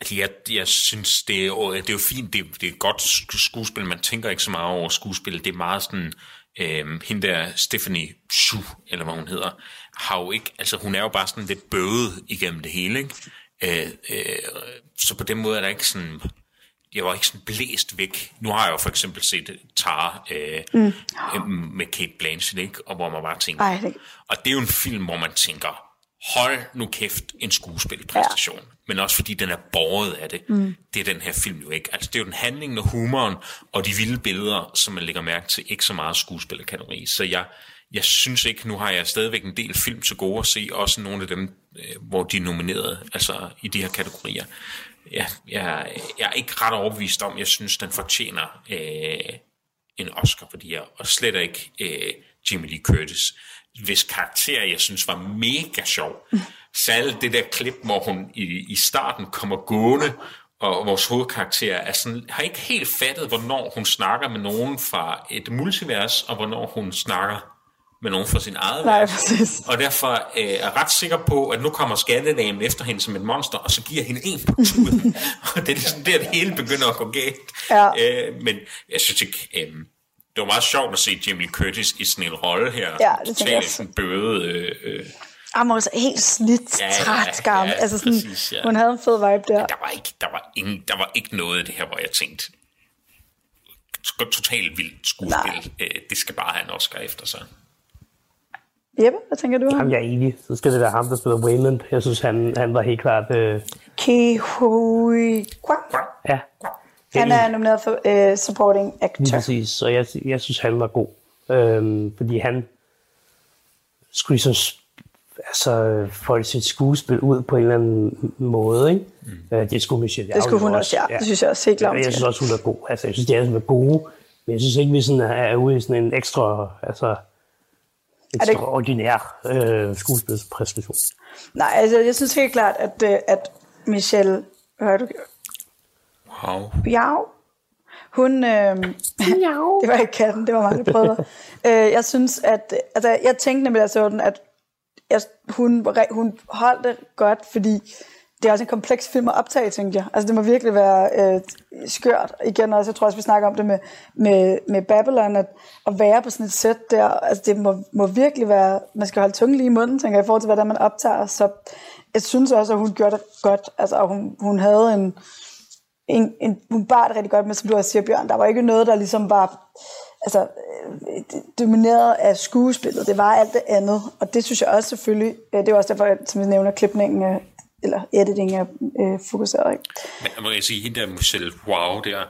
Altså, jeg, jeg synes, det er, det er jo fint, det, er- det er et godt sk- skuespil, man tænker ikke så meget over skuespil, det er meget sådan, øhm, hende der Stephanie Shu, eller hvad hun hedder, har jo ikke, altså hun er jo bare sådan lidt bøvet igennem det hele, ikke? Øh, øh, så på den måde er der ikke sådan, jeg var ikke sådan blæst væk. Nu har jeg jo for eksempel set Tara øh, mm. øh, med Kate Blanchett, ikke? Og hvor man bare tænker, Ej, det- og det er jo en film, hvor man tænker, hold nu kæft, en skuespilpræstation. Ja. Men også fordi den er båret af det. Mm. Det er den her film jo ikke. Altså det er jo den handling og humoren og de vilde billeder, som man lægger mærke til, ikke så meget skuespillerkategori. Så jeg, jeg synes ikke, nu har jeg stadigvæk en del film til gode at se, også nogle af dem, øh, hvor de er nomineret, altså i de her kategorier. Ja, jeg, jeg er ikke ret overbevist om, jeg synes, den fortjener øh, en Oscar for de her, og slet ikke øh, Jamie Lee Curtis, hvis karakter, jeg synes, var mega sjov. Særligt det der klip, hvor hun i, i starten kommer gående, og vores hovedkarakter er sådan, har ikke helt fattet, hvornår hun snakker med nogen fra et multivers, og hvornår hun snakker med nogen fra sin eget Nej, vers. præcis. Og derfor øh, er jeg ret sikker på, at nu kommer skattedamen efter hende som et monster, og så giver hende en på tuden. og det er sådan der, det hele begynder at gå galt. Ja. Øh, men jeg synes ikke, øh, det var meget sjovt at se Jamie Curtis i sådan en rolle her. Ja, det tænker jeg Totalt også. bøde. Øh, øh. Også helt slidt, Ja, træt, gammel. ja, altså sådan, præcis, ja. Hun havde en fed vibe der. Der var, ikke, der, var ingen, der var ikke noget af det her, hvor jeg tænkte, totalt vildt skuespil. Øh, det skal bare have en Oscar efter sig. Jeppe, hvad tænker du om? Jamen, jeg er enig. Så skal det være ham, der spiller Wayland. Jeg synes, han, han var helt klart... Øh, Ki Hui Kwan. ja, Han er nomineret for uh, supporting lige actor. præcis. Og jeg, jeg synes, han var god. Øhm, fordi han skulle ligesom altså, folde sit skuespil ud på en eller anden måde. Ikke? Mm. Øh, det skulle Michelle Det skulle hun også, ja. Det synes jeg også helt klart, Ja, jeg synes også, hun er god. Altså, jeg synes, de alle er gode. Men jeg synes ikke, vi sådan er, er ude i sådan en ekstra, altså, ekstraordinær øh, skuespilspræstation. Nej, altså jeg synes helt klart, at, øh, at Michelle, hvad Wow. Bjerg, hun, øh, det var ikke katten, det var mig, der prøvede. øh, jeg synes, at, altså jeg tænkte nemlig, da jeg så den, at jeg, hun, hun holdt det godt, fordi det er også en kompleks film at optage, tænkte jeg. Altså det må virkelig være øh, skørt. Igen også, jeg tror også, vi snakker om det med, med, med Babylon, at, at være på sådan et sæt der, altså det må, må virkelig være, man skal holde tungen lige i munden, tænker jeg, i forhold til, hvordan man optager. Så jeg synes også, at hun gjorde det godt. Altså og hun, hun havde en, en, en, hun bar det rigtig godt med, som du også siger, Bjørn. Der var ikke noget, der ligesom var altså, øh, domineret af skuespillet. Det var alt det andet. Og det synes jeg også selvfølgelig, øh, det er også derfor, at, som vi nævner, klipningen eller editing er øh, fokuseret. Ikke? Men må jeg sige, hende der Michelle Wow der,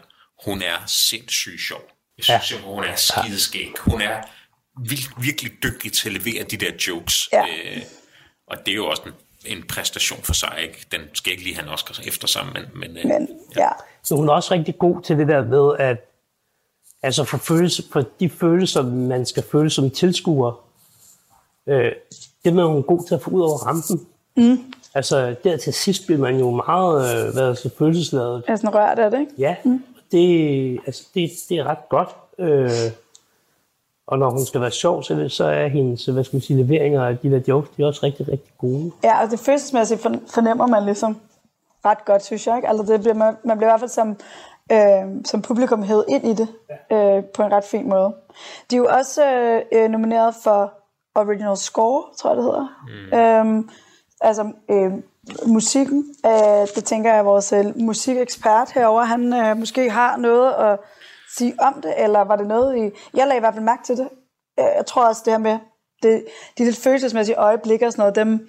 hun er sindssygt sjov. Jeg synes, ja. hun er skideskæg. Hun er vir- virkelig dygtig til at levere de der jokes. Ja. Øh, og det er jo også en, en præstation for sig. Ikke? Den skal ikke lige have en Oscar efter sig, men, men, øh, Men ja, Så hun er også rigtig god til det der med, at altså for, følelse, for de følelser, man skal føle som tilskuer, øh, det er hun god til at få ud over rampen. Mm. Altså der til sidst bliver man jo meget øh, hvad, så følelsesladet. er sådan rørt af det. Ikke? Ja, mm. det, altså, det, det er ret godt. Øh, og når hun skal være sjov, så, det, så er hendes hvad skal man sige, leveringer af de der jokes, de er også rigtig, rigtig gode. Ja, og det følelsesmæssigt fornemmer man ligesom ret godt, synes jeg. Ikke? Altså, det bliver, man, man bliver i hvert fald som, øh, som publikum hævet ind i det øh, på en ret fin måde. De er jo også øh, nomineret for Original Score, tror jeg det hedder. Mm. Øhm, altså øh, musikken. Øh, det tænker jeg, at vores øh, musikekspert herover han øh, måske har noget at sige om det, eller var det noget i... Jeg lagde i hvert fald mærke til det. Jeg tror også det her med det, de lidt følelsesmæssige øjeblikke og sådan noget, dem,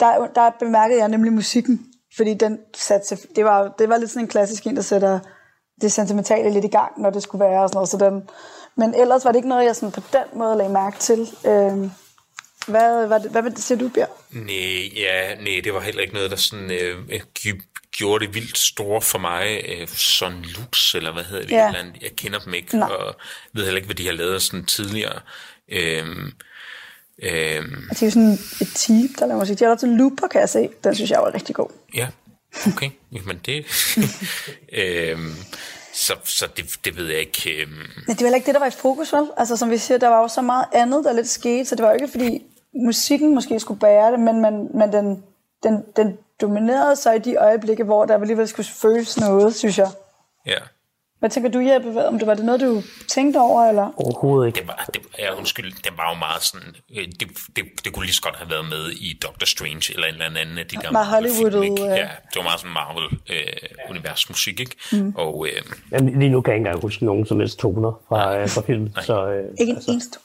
der, der bemærkede jeg nemlig musikken, fordi den satte, det var, det var lidt sådan en klassisk en, der sætter det sentimentale lidt i gang, når det skulle være og sådan noget, så den, men ellers var det ikke noget, jeg sådan på den måde lagde mærke til. Øh, hvad, hvad, hvad, hvad siger du, Bjørn? Nej, ja, nej, det var heller ikke noget, der sådan, øh, gjorde det vildt store for mig. Øh, sådan Lux, eller hvad hedder det? Ja. Eller andet. Jeg kender dem ikke, Nej. og ved heller ikke, hvad de har lavet sådan tidligere. Øhm, øhm, det er jo sådan et team, der laver musik. De har lavet til Looper, kan jeg se. Den synes jeg var rigtig god. Ja, okay. Jamen det... øhm, så, så det, det ved jeg ikke. Øhm. Men det var ikke det, der var i fokus, vel? Altså som vi siger, der var jo så meget andet, der lidt skete, så det var jo ikke fordi musikken måske skulle bære det, men, men, men den, den, den dominerede sig i de øjeblikke, hvor der alligevel skulle føles noget, synes jeg. Ja. Hvad tænker du, Jeppe, om det var det noget, du tænkte over, eller? Overhovedet ikke. Det var, det, ja, undskyld, det var jo meget sådan, øh, det, det, det kunne lige så godt have været med i Doctor Strange, eller en eller anden af de der Meget Hollywood. Film? Ja, det var meget sådan Marvel-univers øh, musik, ikke? Mm. Og, øh, Jamen, lige nu kan jeg ikke engang huske nogen som helst toner fra, øh, fra filmen. Så, øh, ikke en altså. eneste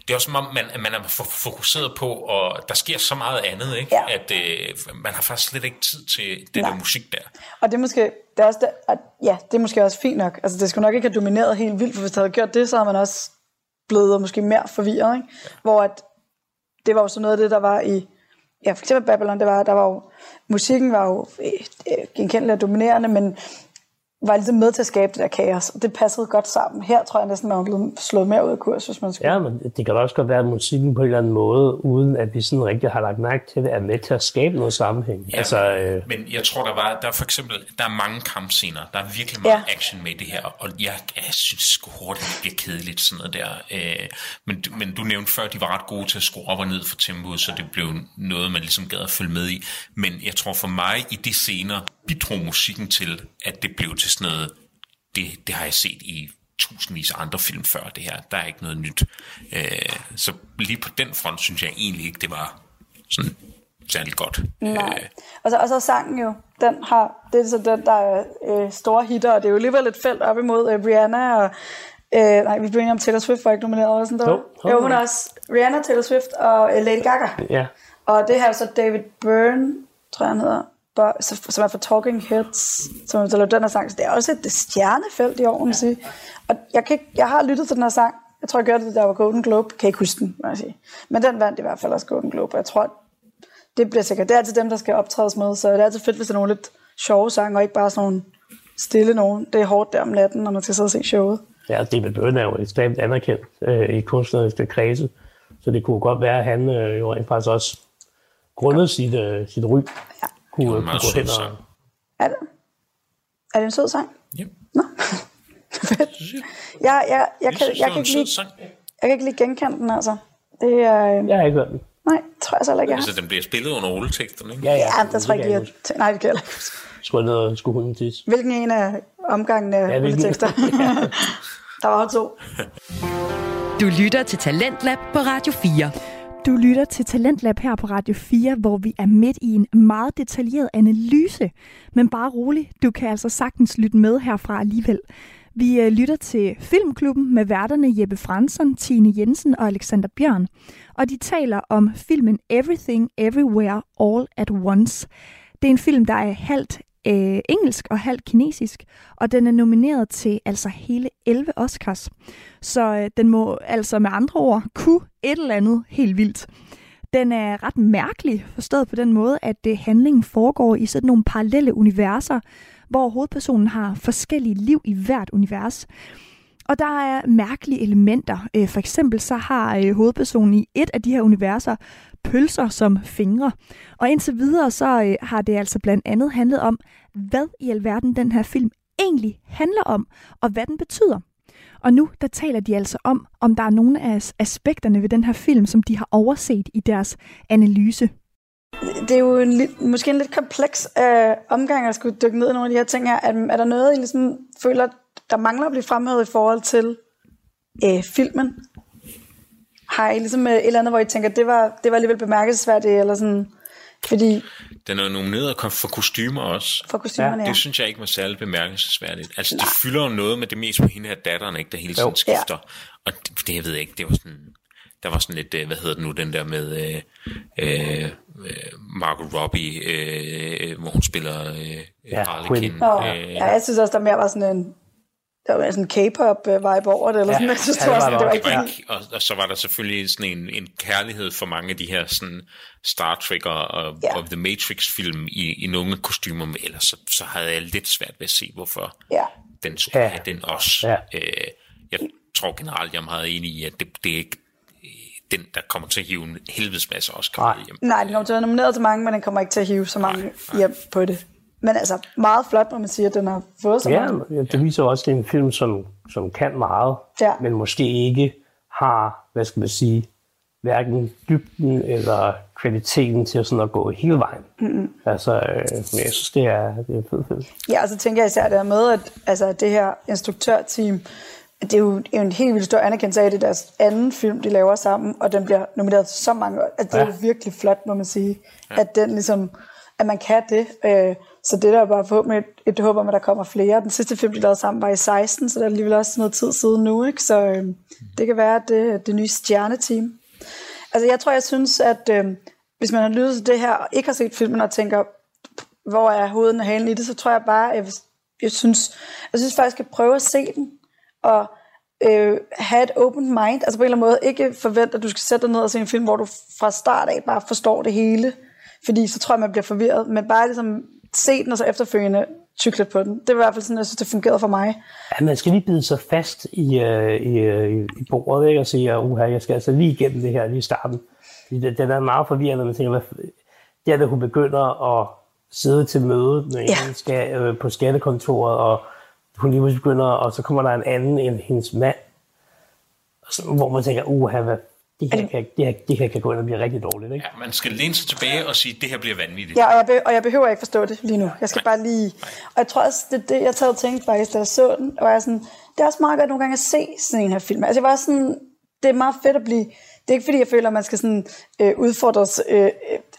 det er også som om, man, man er fokuseret på, og der sker så meget andet, ikke? Ja. at øh, man har faktisk slet ikke tid til det Nej. der musik der. Og det er måske, det er også, det, at, ja, det er måske også fint nok. Altså, det skulle nok ikke have domineret helt vildt, for hvis det havde gjort det, så har man også blevet måske mere forvirret. Ikke? Ja. Hvor at, det var jo sådan noget af det, der var i, ja, for eksempel Babylon, det var, der var jo, musikken var jo øh, øh genkendeligt og dominerende, men var ligesom med til at skabe det der kaos, og det passede godt sammen. Her tror jeg næsten, man er blevet slået mere ud af kurs, hvis man skal. Ja, men det kan også godt være, at musikken på en eller anden måde, uden at vi sådan rigtig har lagt mærke til det, er med til at skabe noget sammenhæng. Ja, altså, øh... men jeg tror, der var, der er for eksempel, der er mange kampscener, der er virkelig meget ja. action med det her, og jeg, jeg synes sgu hurtigt, det bliver kedeligt sådan noget der. Øh, men, men du nævnte før, at de var ret gode til at skrue op og ned for tempoet, så det blev noget, man ligesom gad at følge med i. Men jeg tror for mig, i de scener, bidrog musikken til, at det blev til sådan noget, det, det har jeg set i tusindvis af andre film før det her. Der er ikke noget nyt. Øh, så lige på den front synes jeg egentlig ikke, det var sådan særlig godt. Nej. Øh. Og, så, og så sangen jo, den har, det er så den, der er øh, store hitter, og det er jo alligevel et felt op imod øh, Rihanna og Øh, nej, vi bringer om Taylor Swift, var ikke nomineret over sådan der. No, jo, hun er også Rihanna, Taylor Swift og øh, Lady Gaga. Ja. Og det her er så David Byrne, tror jeg han hedder, som er for Talking Heads, som der den her sang. Så det er også et stjernefelt i år, man sige. Og jeg, kan ikke, jeg har lyttet til den her sang. Jeg tror, jeg gjorde det, der var Golden Globe. Kan ikke huske den, må jeg sige. Men den vandt i hvert fald også Golden Globe. Og jeg tror, det bliver sikkert. Det er altid dem, der skal optrædes med. Så det er altid fedt, hvis der er nogle lidt sjove sange, og ikke bare sådan nogle stille nogen. Det er hårdt der om natten, når man skal sidde og se showet. Ja, David Byrne er jo ekstremt anerkendt øh, i kunstneriske kredse. Så det kunne godt være, at han øh, jo rent faktisk også grundet sit, øh, sit ry ja kunne, det kunne gå hen og... Er det? Er det en sød sang? Ja. Nå. Fedt. Jeg, jeg, jeg, kan, jeg, kan ikke lige, jeg kan ikke lige genkende den, altså. Det er... Øh... Jeg har ikke hørt den. Nej, tror jeg så ikke, jeg Altså, den bliver spillet under rulleteksterne, ikke? Ja, ja. Ja, der tror jeg ikke, jeg... Nej, det kan jeg ikke Skulle ned skulle hunden tisse. Hvilken en af omgangene ja, rulletekster? der var to. Du lytter til Talentlab på Radio 4. Du lytter til Talentlab her på Radio 4, hvor vi er midt i en meget detaljeret analyse. Men bare rolig, du kan altså sagtens lytte med herfra alligevel. Vi øh, lytter til Filmklubben med værterne Jeppe Fransson, Tine Jensen og Alexander Bjørn. Og de taler om filmen Everything Everywhere All at Once. Det er en film, der er halvt øh, engelsk og halvt kinesisk, og den er nomineret til altså hele 11 Oscars. Så øh, den må altså med andre ord kunne et eller andet helt vildt. Den er ret mærkelig, forstået på den måde, at det handlingen foregår i sådan nogle parallelle universer, hvor hovedpersonen har forskellige liv i hvert univers. Og der er mærkelige elementer. Øh, for eksempel så har øh, hovedpersonen i et af de her universer pølser som fingre. Og indtil videre så øh, har det altså blandt andet handlet om, hvad i alverden den her film egentlig handler om, og hvad den betyder. Og nu der taler de altså om, om der er nogle af aspekterne ved den her film, som de har overset i deres analyse. Det er jo en, måske en lidt kompleks øh, omgang at skulle dykke ned i nogle af de her ting her. Er, er der noget, I ligesom føler, der mangler at blive fremhævet i forhold til øh, filmen? Har I ligesom øh, et eller andet, hvor I tænker, det var, det var alligevel bemærkelsesværdigt, eller sådan, fordi... Den er nomineret for kostymer også. For kostymerne, ja. Det synes jeg ikke var særlig bemærkelsesværdigt. Altså, Nej. det fylder jo noget med det mest på hende her datteren, ikke, der hele tiden skifter. Ja. Og det, det, jeg ved ikke, det var sådan... Der var sådan lidt, øh, hvad hedder det nu, den der med øh, øh, Margot Robbie, øh, hvor hun spiller øh, ja, Harlequin. Oh, øh, ja, jeg synes også, der mere var sådan en der var sådan en K-pop-vibe over det, eller ja, sådan, jeg synes, ja, det, var, sådan, det var ikke og, og så var der selvfølgelig sådan en, en kærlighed for mange af de her sådan Star Trek og, og, ja. og The Matrix-film i, i nogle kostymer, men ellers så, så havde jeg lidt svært ved at se, hvorfor ja. den skulle ja. have den også. Ja. Øh, jeg tror generelt, jeg er meget enig i, at det, det er ikke den, der kommer til at hive en helvedes masse Oscar hjem. Nej, den kommer til at være nomineret til mange, men den kommer ikke til at hive så mange nej, nej. hjem på det. Men altså, meget flot, må man sige, at den har fået så ja, meget. det viser også, at det er en film, som, som kan meget, ja. men måske ikke har, hvad skal man sige, hverken dybden eller kvaliteten til sådan at gå hele vejen. Mm-hmm. Altså, øh, men jeg synes, det er, det er en fed film. Ja, og så tænker jeg især det med, at altså, det her instruktørteam, det er jo en helt vildt stor anerkendelse af, at det er deres anden film, de laver sammen, og den bliver nomineret så mange år. Altså, det er ja. jo virkelig flot, må man sige, ja. at den ligesom, at man kan det. Øh, så det der er bare forhåbentlig et, et håb om, at der kommer flere. Den sidste film, de lavede sammen, var i 16, så der er alligevel også noget tid siden nu. Ikke? Så øh, det kan være det, det nye stjerneteam. Altså jeg tror, jeg synes, at øh, hvis man har lyttet til det her, og ikke har set filmen og tænker, hvor er hovedet og halen i det, så tror jeg bare, at jeg, jeg synes, jeg synes faktisk, at prøve at se den, og øh, have et open mind, altså på en eller anden måde, ikke forvente, at du skal sætte dig ned og se en film, hvor du fra start af bare forstår det hele, fordi så tror jeg, man bliver forvirret, men bare ligesom se den, og så efterfølgende cykle på den. Det var i hvert fald sådan, jeg synes, det fungerede for mig. Ja, man skal lige bide sig fast i, uh, i, uh, i bordet, ikke? og sige, uh, jeg skal altså lige igennem det her lige i starten. Det, det er meget forvirrende, når man tænker, hvad, det er, da hun begynder at sidde til møde med ja. en skal, øh, på skattekontoret, og hun lige begynder, og så kommer der en anden end hendes mand, hvor man tænker, uha, hvad det her, kan, det her, det her kan gå ind og blive rigtig dårligt. Ikke? Ja, man skal læne sig tilbage og sige, at det her bliver vanvittigt. Ja, og jeg, be, og jeg behøver ikke forstå det lige nu. Jeg skal Nej. bare lige... Og jeg tror også, det det, jeg taget og tænkte faktisk, da jeg så den, og jeg sådan, det er også meget godt nogle gange at se sådan en her film. Altså jeg var sådan, det er meget fedt at blive... Det er ikke fordi, jeg føler, at man skal sådan, øh, udfordres øh,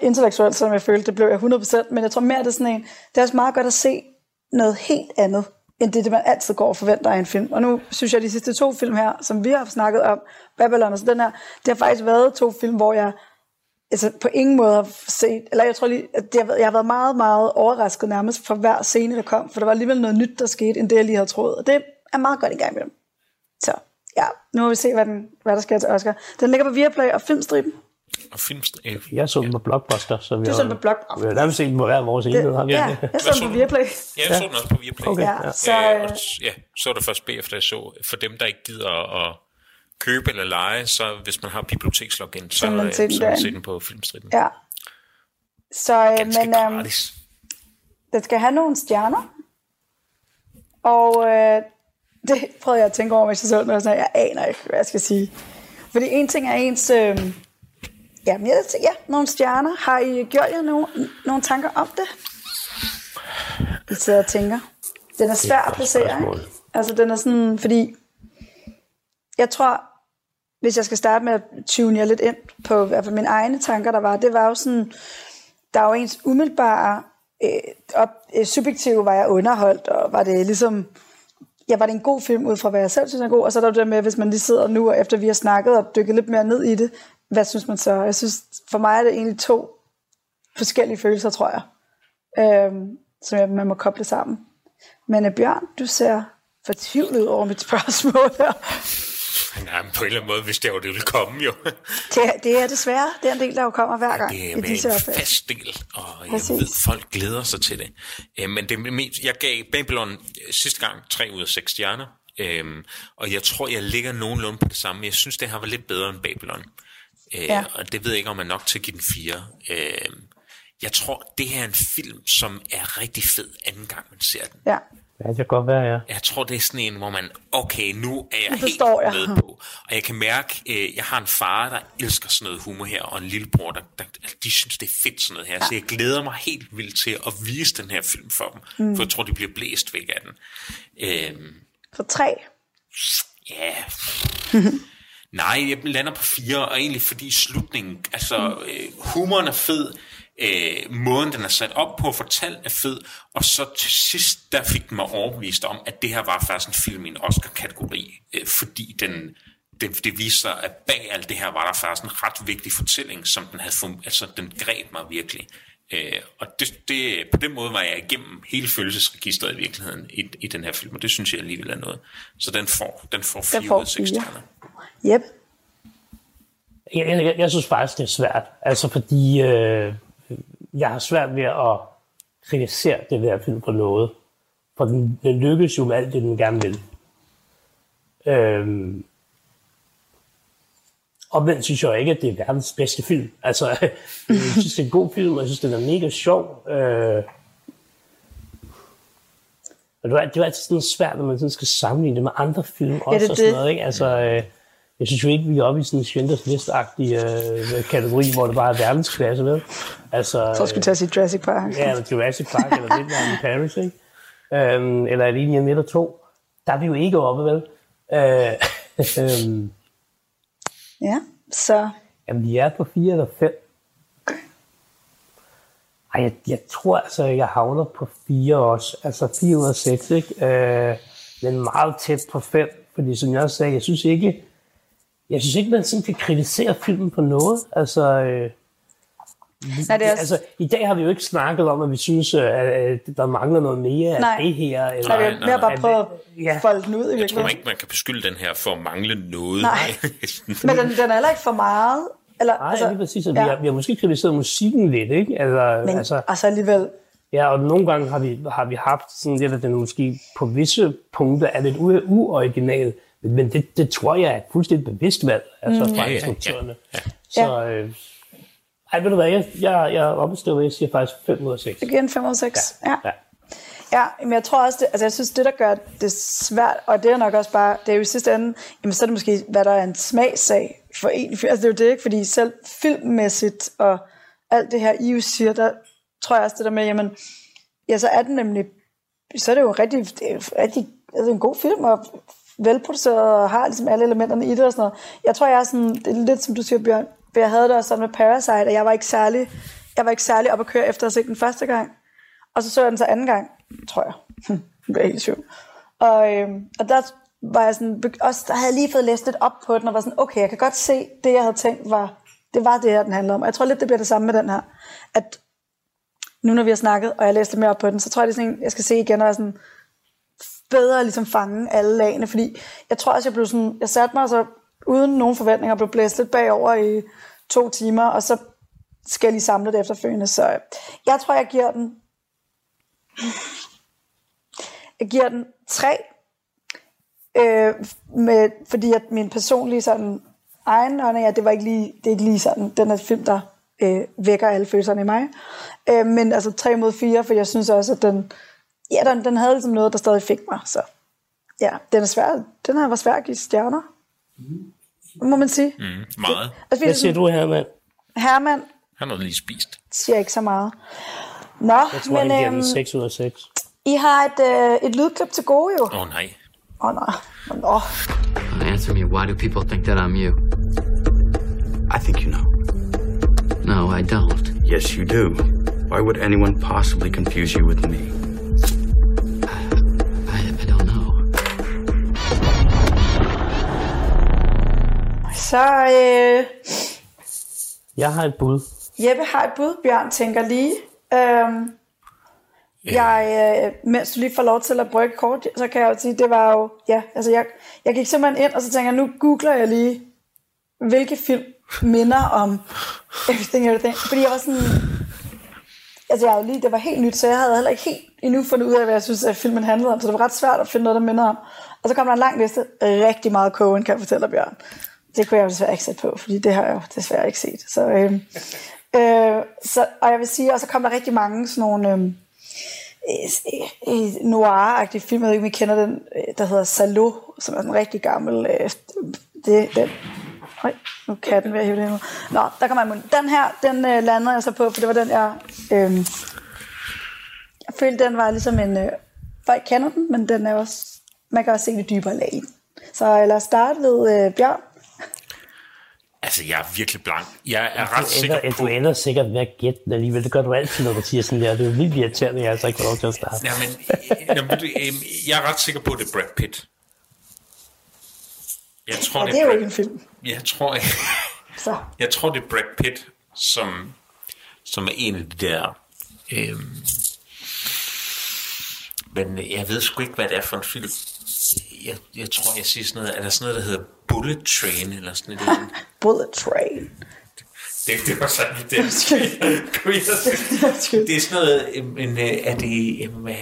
intellektuelt, som jeg følte, det blev jeg 100%, men jeg tror mere, det er sådan en, det er også meget godt at se noget helt andet end det, det man altid går og forventer af en film. Og nu synes jeg, at de sidste to film her, som vi har snakket om, Babylon og så den her, det har faktisk været to film, hvor jeg altså på ingen måde har set, eller jeg tror lige, at det har, jeg har været meget, meget overrasket nærmest for hver scene, der kom, for der var alligevel noget nyt, der skete, end det, jeg lige havde troet. Og det er meget godt i gang med dem. Så ja, nu må vi se, hvad, den, hvad der sker til Oscar. Den ligger på Viaplay og Filmstriben. Og filmstriben. Jeg så den på Blockbuster, så vi du så den på Blockbuster. Vi har nærmest set den på hver vores enhed. Ja, ja, jeg så den på Viaplay. Ja, jeg så den også på Viaplay. Okay. Ja, så, øh, ja, så var det først bagefter, jeg så, for dem, der ikke gider at købe eller lege, så hvis man har bibliotekslogin, så, så man øh, så man se den på filmstriben. Ja. Så, øh, Ganske men, øhm, den skal have nogle stjerner, og øh, det prøvede jeg at tænke over, hvis jeg så den, og sådan, jeg aner ikke, hvad jeg skal sige. Fordi en ting er ens... Øh, ja, men jeg, ja, nogle stjerner. Har I gjort jer nogle, nogle tanker om det? I sidder og tænker. Den er svær at placere, ikke? Altså, den er sådan, fordi jeg tror, hvis jeg skal starte med at tune jer lidt ind på i hvert fald mine egne tanker, der var, det var jo sådan, der var jo ens umiddelbare, øh, op, øh, subjektive var jeg underholdt, og var det ligesom, ja, var det en god film ud fra, hvad jeg selv synes er god, og så er der det med, hvis man lige sidder nu, og efter vi har snakket og dykket lidt mere ned i det, hvad synes man så? Jeg synes, for mig er det egentlig to forskellige følelser, tror jeg, øhm, som jeg, man må koble sammen. Men uh, Bjørn, du ser fortvivlet over mit spørgsmål her. Nej, men på en eller anden måde, hvis det jo det vil komme jo. det, det er desværre, det er en del, der jo kommer hver gang. Det er i disse en fast del, og jeg Præcis. ved, folk glæder sig til det. Øh, men det, jeg gav Babylon øh, sidste gang 3 ud af 6 stjerner, øhm, og jeg tror, jeg ligger nogenlunde på det samme. Jeg synes, det her var lidt bedre end Babylon. Øh, ja. Og det ved jeg ikke, om man nok til at give den 4. Øh, jeg tror, det her er en film, som er rigtig fed anden gang, man ser den. Ja. Ja, det kan godt være, ja. Jeg tror, det er sådan en, hvor man, okay, nu er jeg helt jeg. med på. Og jeg kan mærke, øh, jeg har en far, der elsker sådan noget humor her, og en lillebror, der, der de synes, det er fedt sådan noget her. Ja. Så jeg glæder mig helt vildt til at vise den her film for dem. Mm. For jeg tror, de bliver blæst væk af den. Øhm, For tre. Ja. Nej, jeg lander på fire, og egentlig fordi slutningen, altså øh, humoren er fed, øh, måden den er sat op på, fortalt er fed, og så til sidst, der fik den mig overbevist om, at det her var faktisk en film i en Oscar-kategori, øh, fordi den, det, det viser sig, at bag alt det her var der faktisk en ret vigtig fortælling, som den havde fun- altså den greb mig virkelig. Øh, og det, det, på den måde var jeg igennem hele følelsesregistret i virkeligheden i, i den her film, og det synes jeg alligevel er noget. Så den får, den får 4 får ud af 6 fire. stjerner. Yep. Jeg, jeg, jeg- synes faktisk, det er svært. Altså fordi øh, jeg har svært ved at kritisere det der film på noget. For den, den lykkes jo med alt det, den gerne vil. Øhm, og men synes jeg ikke, at det er verdens bedste film. Altså, jeg synes, det er en god film, og jeg synes, den er mega sjov. Øh, og det er, det er altid sådan svært, når man sådan skal sammenligne det med andre film også. det er og sådan det. noget, ikke? Altså, øh, jeg synes jo ikke, vi er oppe i sådan en Schindlers List-agtig øh, kategori, hvor det bare er verdensklasse, vel? Altså, Så skulle jeg til at sige Jurassic Park. Ja, eller Jurassic Park, eller Midnight in Paris, ikke? Øhm, eller hjemme 1 og 2. Der er vi jo ikke oppe, vel? Øh, øhm, Ja, så jamen, vi er på 4 eller 5. Ej, jeg, jeg tror altså, jeg havner på 4 også. Altså 4 ud af 6, ikke? Øh, men meget tæt på 5. Fordi som jeg også sagde, jeg synes ikke, jeg synes ikke, man sådan kan kritisere filmen på noget. Altså, øh, Nej, det er også, altså, i dag har vi jo ikke snakket om, at vi synes, øh, at der mangler noget mere af Nej. det her. Eller, nej, det nej, er mere nej. bare prøve Ja. at folde den ud i Jeg tror ikke, man kan beskylde den her for at mangle noget. Nej. Men den, den er heller ikke for meget. Eller, Nej, altså, lige præcis. Og ja. ja. vi, har, vi har måske kritiseret musikken lidt, ikke? Altså, Men altså, altså alligevel, ja, og nogle gange har vi, har vi haft sådan lidt, at den måske på visse punkter er lidt u- uoriginal, men, men det, det tror jeg er et fuldstændig bevidst valg, altså mm. fra Ja, ja, instruktørerne. ja, Så, øh, ej, ved du hvad, jeg, jeg, jeg er stedet, jeg siger faktisk 5 ud af 6. det giver en 5 ud af 6. Ja. Ja. ja. Ja, men jeg tror også, det, altså jeg synes, det der gør det svært, og det er nok også bare, det er jo i sidste ende, jamen så er det måske, hvad der er en smagssag for en. Altså det er jo det, ikke? Fordi selv filmmæssigt og alt det her, I jo siger, der tror jeg også det der med, jamen, ja, så er den nemlig, så er det jo rigtig, det er jo rigtig altså en god film, og velproduceret, og har ligesom alle elementerne i det og sådan noget. Jeg tror, jeg er sådan, det er lidt som du siger, Bjørn, for jeg havde det også sådan med Parasite, og jeg var ikke særlig, jeg var ikke særlig op at køre efter at se den første gang. Og så så jeg den så anden gang, tror jeg. det er helt sjovt. Og, øhm, og der var jeg sådan, også, der havde jeg lige fået læst lidt op på den, og var sådan, okay, jeg kan godt se, det jeg havde tænkt var, det var det her, den handler om. Og jeg tror lidt, det bliver det samme med den her. At nu når vi har snakket, og jeg læste lidt mere op på den, så tror jeg, det er sådan, en, jeg skal se igen, og sådan, bedre ligesom fange alle lagene, fordi jeg tror også, jeg blev sådan, jeg satte mig så uden nogen forventninger, blev blæst lidt bagover i to timer, og så skal jeg lige samle det efterfølgende, så øh, jeg tror, jeg giver den jeg giver den 3, øh, med, fordi at min personlige sådan, egen holdning ja, det, var ikke lige, det er ikke lige sådan, den her film, der øh, vækker alle følelserne i mig. Øh, men altså 3 mod 4, for jeg synes også, at den, ja, den, den havde ligesom noget, der stadig fik mig. Så ja, den er svær. Den her var svær at give stjerner. Må man sige. Mm, meget. Altså, fordi Hvad siger du her, mand? Herman Han har lige spist. siger ikke så meget. Nå, Jeg tror, men jeg øhm, den 6 ud af 6. I har et, øh, et lydklip til gode jo. Åh oh, nej. Åh oh, nej. Nå. Answer me, why do people think that I'm you? I think you know. No, I don't. Yes, you do. Why would anyone possibly confuse you with me? Så øh, Jeg har et bud. Jeppe har et bud. Bjørn tænker lige. Øhm, jeg, øh, mens du lige får lov til at brygge kort, så kan jeg jo sige, det var jo, ja, altså jeg, jeg gik simpelthen ind, og så tænker jeg, nu googler jeg lige, hvilke film minder om Everything Everything, fordi jeg var sådan, altså jeg lige, det var helt nyt, så jeg havde heller ikke helt endnu fundet ud af, hvad jeg synes, at filmen handlede om, så det var ret svært at finde noget, der minder om. Og så kom der en lang liste, rigtig meget Coen, kan jeg fortælle dig, Bjørn. Det kunne jeg jo desværre ikke sætte på, fordi det har jeg jo desværre ikke set. Så, øh, Øh, så, og jeg vil sige, og så kom der rigtig mange sådan nogle øhm, øh, øh, øh, noir-agtige film, jeg ved ikke, om I kender den, øh, der hedder Salo, som er en rigtig gammel, øh, det, den, Høj, nu kan den ved at hive det. Nå, der kommer jeg Den her, den øh, lander jeg så på, for det var den, jeg... Øh, jeg følte, den var ligesom en... Øh, folk kender den, men den er også... Man kan også se det dybere lag i. Så øh, lad os starte ved øh, Bjørn. Altså, jeg er virkelig blank. Jeg er Du ret sikker ender, på... du ender sikkert med at gætte den alligevel. Det gør du altid, når du siger sådan der. Det er jo vildt irriterende, at jeg altså ikke får lov til at starte. Jamen, øh, jamen, du, øh, jeg er ret sikker på, at det er Brad Pitt. Jeg tror, Ja, det det er jo Brad- ikke en film. Jeg tror, Så. jeg tror, det er Brad Pitt, som, som er en af de der... Øhm, men jeg ved sgu ikke, hvad det er for en film. Jeg, jeg tror, jeg siger sådan noget... Er der sådan noget, der hedder Bullet Train, eller sådan noget? Bullet Train. Det, det var sådan lidt det. Det er sådan noget, men øh, er det, jamen, hvad?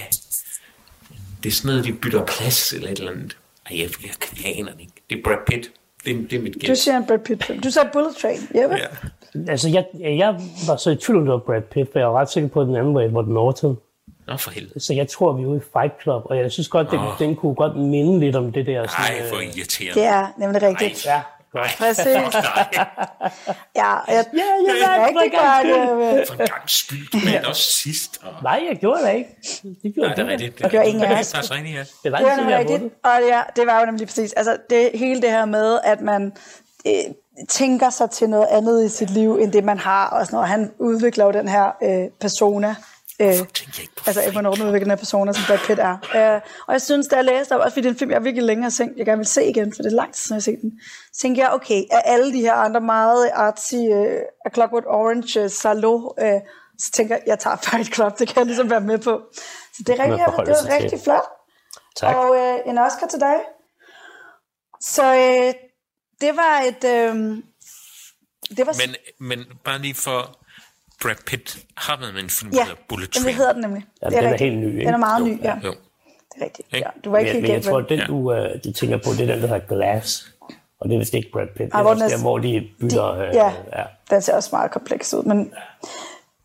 det er sådan noget, de bytter plads eller et eller andet. Ej, jeg, jeg, jeg aner det ikke. Det er Brad Pitt. Det, det er mit Du gæt. siger en Brad Pitt film. Du sagde Bullet Train, Jeppe? Ja. Altså, jeg, jeg var så i tvivl om, det var Brad Pitt, for jeg var ret sikker på, at den anden var Edward Norton. Nå, for helvede. Så jeg tror, vi er ude i Fight Club, og jeg synes godt, den, Åh. den kunne godt minde lidt om det der. Sådan, Ej, hvor øh, irriterende. Det er nemlig rigtigt. Ja, godt. Præcis. Nej, Ja, og jeg, Ja, jeg er for en rigtig godt. for en gang skyld. Du vandt også sidst. Og... Nej, jeg gjorde det ikke. Det gjorde Nej, det er rigtigt. Det gjorde ingen af Det os. er faktisk rigtigt, ja. Det tid, nemlig rigtigt. Og ja, det var jo nemlig præcis. Altså, det, hele det her med, at man øh, tænker sig til noget andet i sit liv, end det man har. Og sådan noget. Han udvikler jo den her øh, persona. Øh, altså, Norton udvikler den her persona, som Brad Pitt er. Øh, og jeg synes, da jeg læste op, også fordi det er en film, jeg virkelig længe har tænkt, jeg gerne vil se igen, for det er lang tid, siden jeg har set den. Så tænkte jeg, okay, er alle de her andre meget artsy, øh, A Clockwork Orange, øh, Salo, øh, så tænker jeg, jeg tager Fight Club, det kan jeg ligesom være med på. Så det er rigtig, det til. rigtig flot. Tak. Og øh, en Oscar til dig. Så øh, det var et... Øh, det var, Men, men bare lige for... Brad Pitt har været med en film, ja, der hedder Bullet jamen, Train. det hedder den nemlig. Ja, det er den er helt ny, ikke? Den er meget Jo, ny, ja. Jo. Det er rigtigt. Ja, du var ikke Men, helt men jeg tror, den, Ja. du, øh, du tænker på, det er den, der hedder Glass. Og det er vist ikke Brad Pitt. Er hvor den er- der, hvor de bytter... Øh, ja. ja. Den ser også meget kompleks ud, men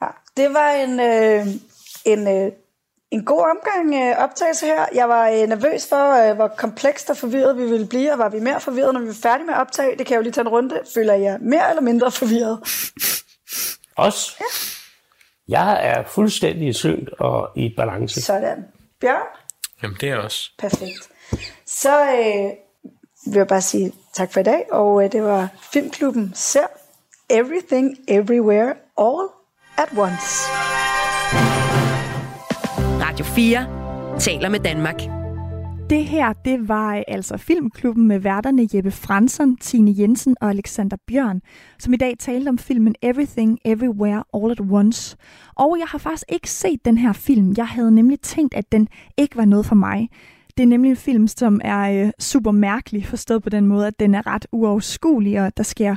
ja, det var en, øh, en, øh, en god omgang øh, optagelse her. Jeg var øh, nervøs for, øh, hvor komplekst og forvirret vi ville blive, og var vi mere forvirret, når vi var færdige med at optage? Det kan jeg jo lige tage en runde. Føler jeg mere eller mindre forvirret? Også. Ja. Jeg er fuldstændig i synk og i balance. Sådan. Bjørn? Jamen, det er også. Perfekt. Så øh, vil jeg bare sige tak for i dag, og øh, det var Filmklubben ser Everything Everywhere All at Once. Radio 4 taler med Danmark. Det her, det var øh, altså Filmklubben med værterne Jeppe Fransson, Tine Jensen og Alexander Bjørn, som i dag talte om filmen Everything Everywhere All at Once. Og jeg har faktisk ikke set den her film. Jeg havde nemlig tænkt, at den ikke var noget for mig. Det er nemlig en film, som er øh, super mærkelig, forstået på den måde, at den er ret uoverskuelig, og der sker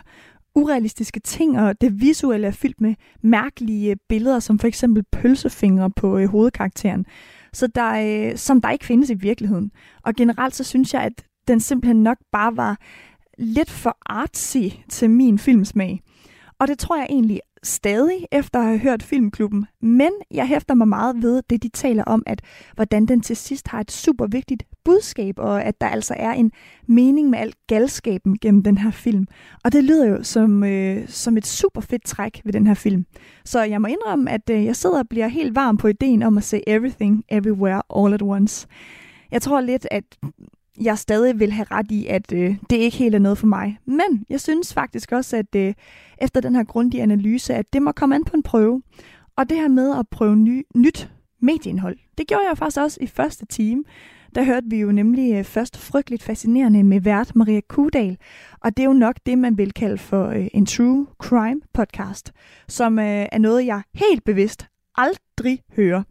urealistiske ting, og det visuelle er fyldt med mærkelige øh, billeder, som for eksempel pølsefingre på øh, hovedkarakteren, så der, øh, som der ikke findes i virkeligheden. Og generelt så synes jeg, at den simpelthen nok bare var lidt for artsy til min filmsmag. Og det tror jeg egentlig stadig, efter at have hørt Filmklubben. Men jeg hæfter mig meget ved det, de taler om, at hvordan den til sidst har et super vigtigt budskab, og at der altså er en mening med al galskaben gennem den her film. Og det lyder jo som, øh, som et super fedt træk ved den her film. Så jeg må indrømme, at øh, jeg sidder og bliver helt varm på ideen om at se Everything, Everywhere, All at Once. Jeg tror lidt, at jeg stadig vil have ret i, at øh, det ikke helt er noget for mig. Men jeg synes faktisk også, at øh, efter den her grundige analyse, at det må komme an på en prøve. Og det her med at prøve ny, nyt medieindhold, det gjorde jeg faktisk også i første time. Der hørte vi jo nemlig øh, først frygteligt fascinerende med vært Maria Kudal, og det er jo nok det, man vil kalde for øh, en true crime podcast, som øh, er noget, jeg helt bevidst aldrig hører.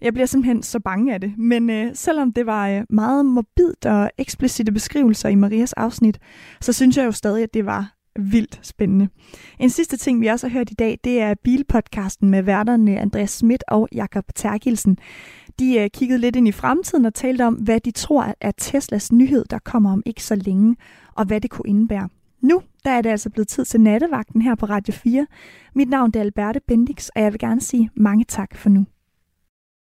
Jeg bliver simpelthen så bange af det. Men øh, selvom det var øh, meget morbidt og eksplicite beskrivelser i Marias afsnit, så synes jeg jo stadig, at det var vildt spændende. En sidste ting, vi også har hørt i dag, det er bilpodcasten med værterne Andreas Schmidt og Jakob Terkelsen. De øh, kiggede lidt ind i fremtiden og talte om, hvad de tror er Teslas nyhed, der kommer om ikke så længe, og hvad det kunne indebære. Nu der er det altså blevet tid til nattevagten her på Radio 4. Mit navn er Alberte Bendix, og jeg vil gerne sige mange tak for nu.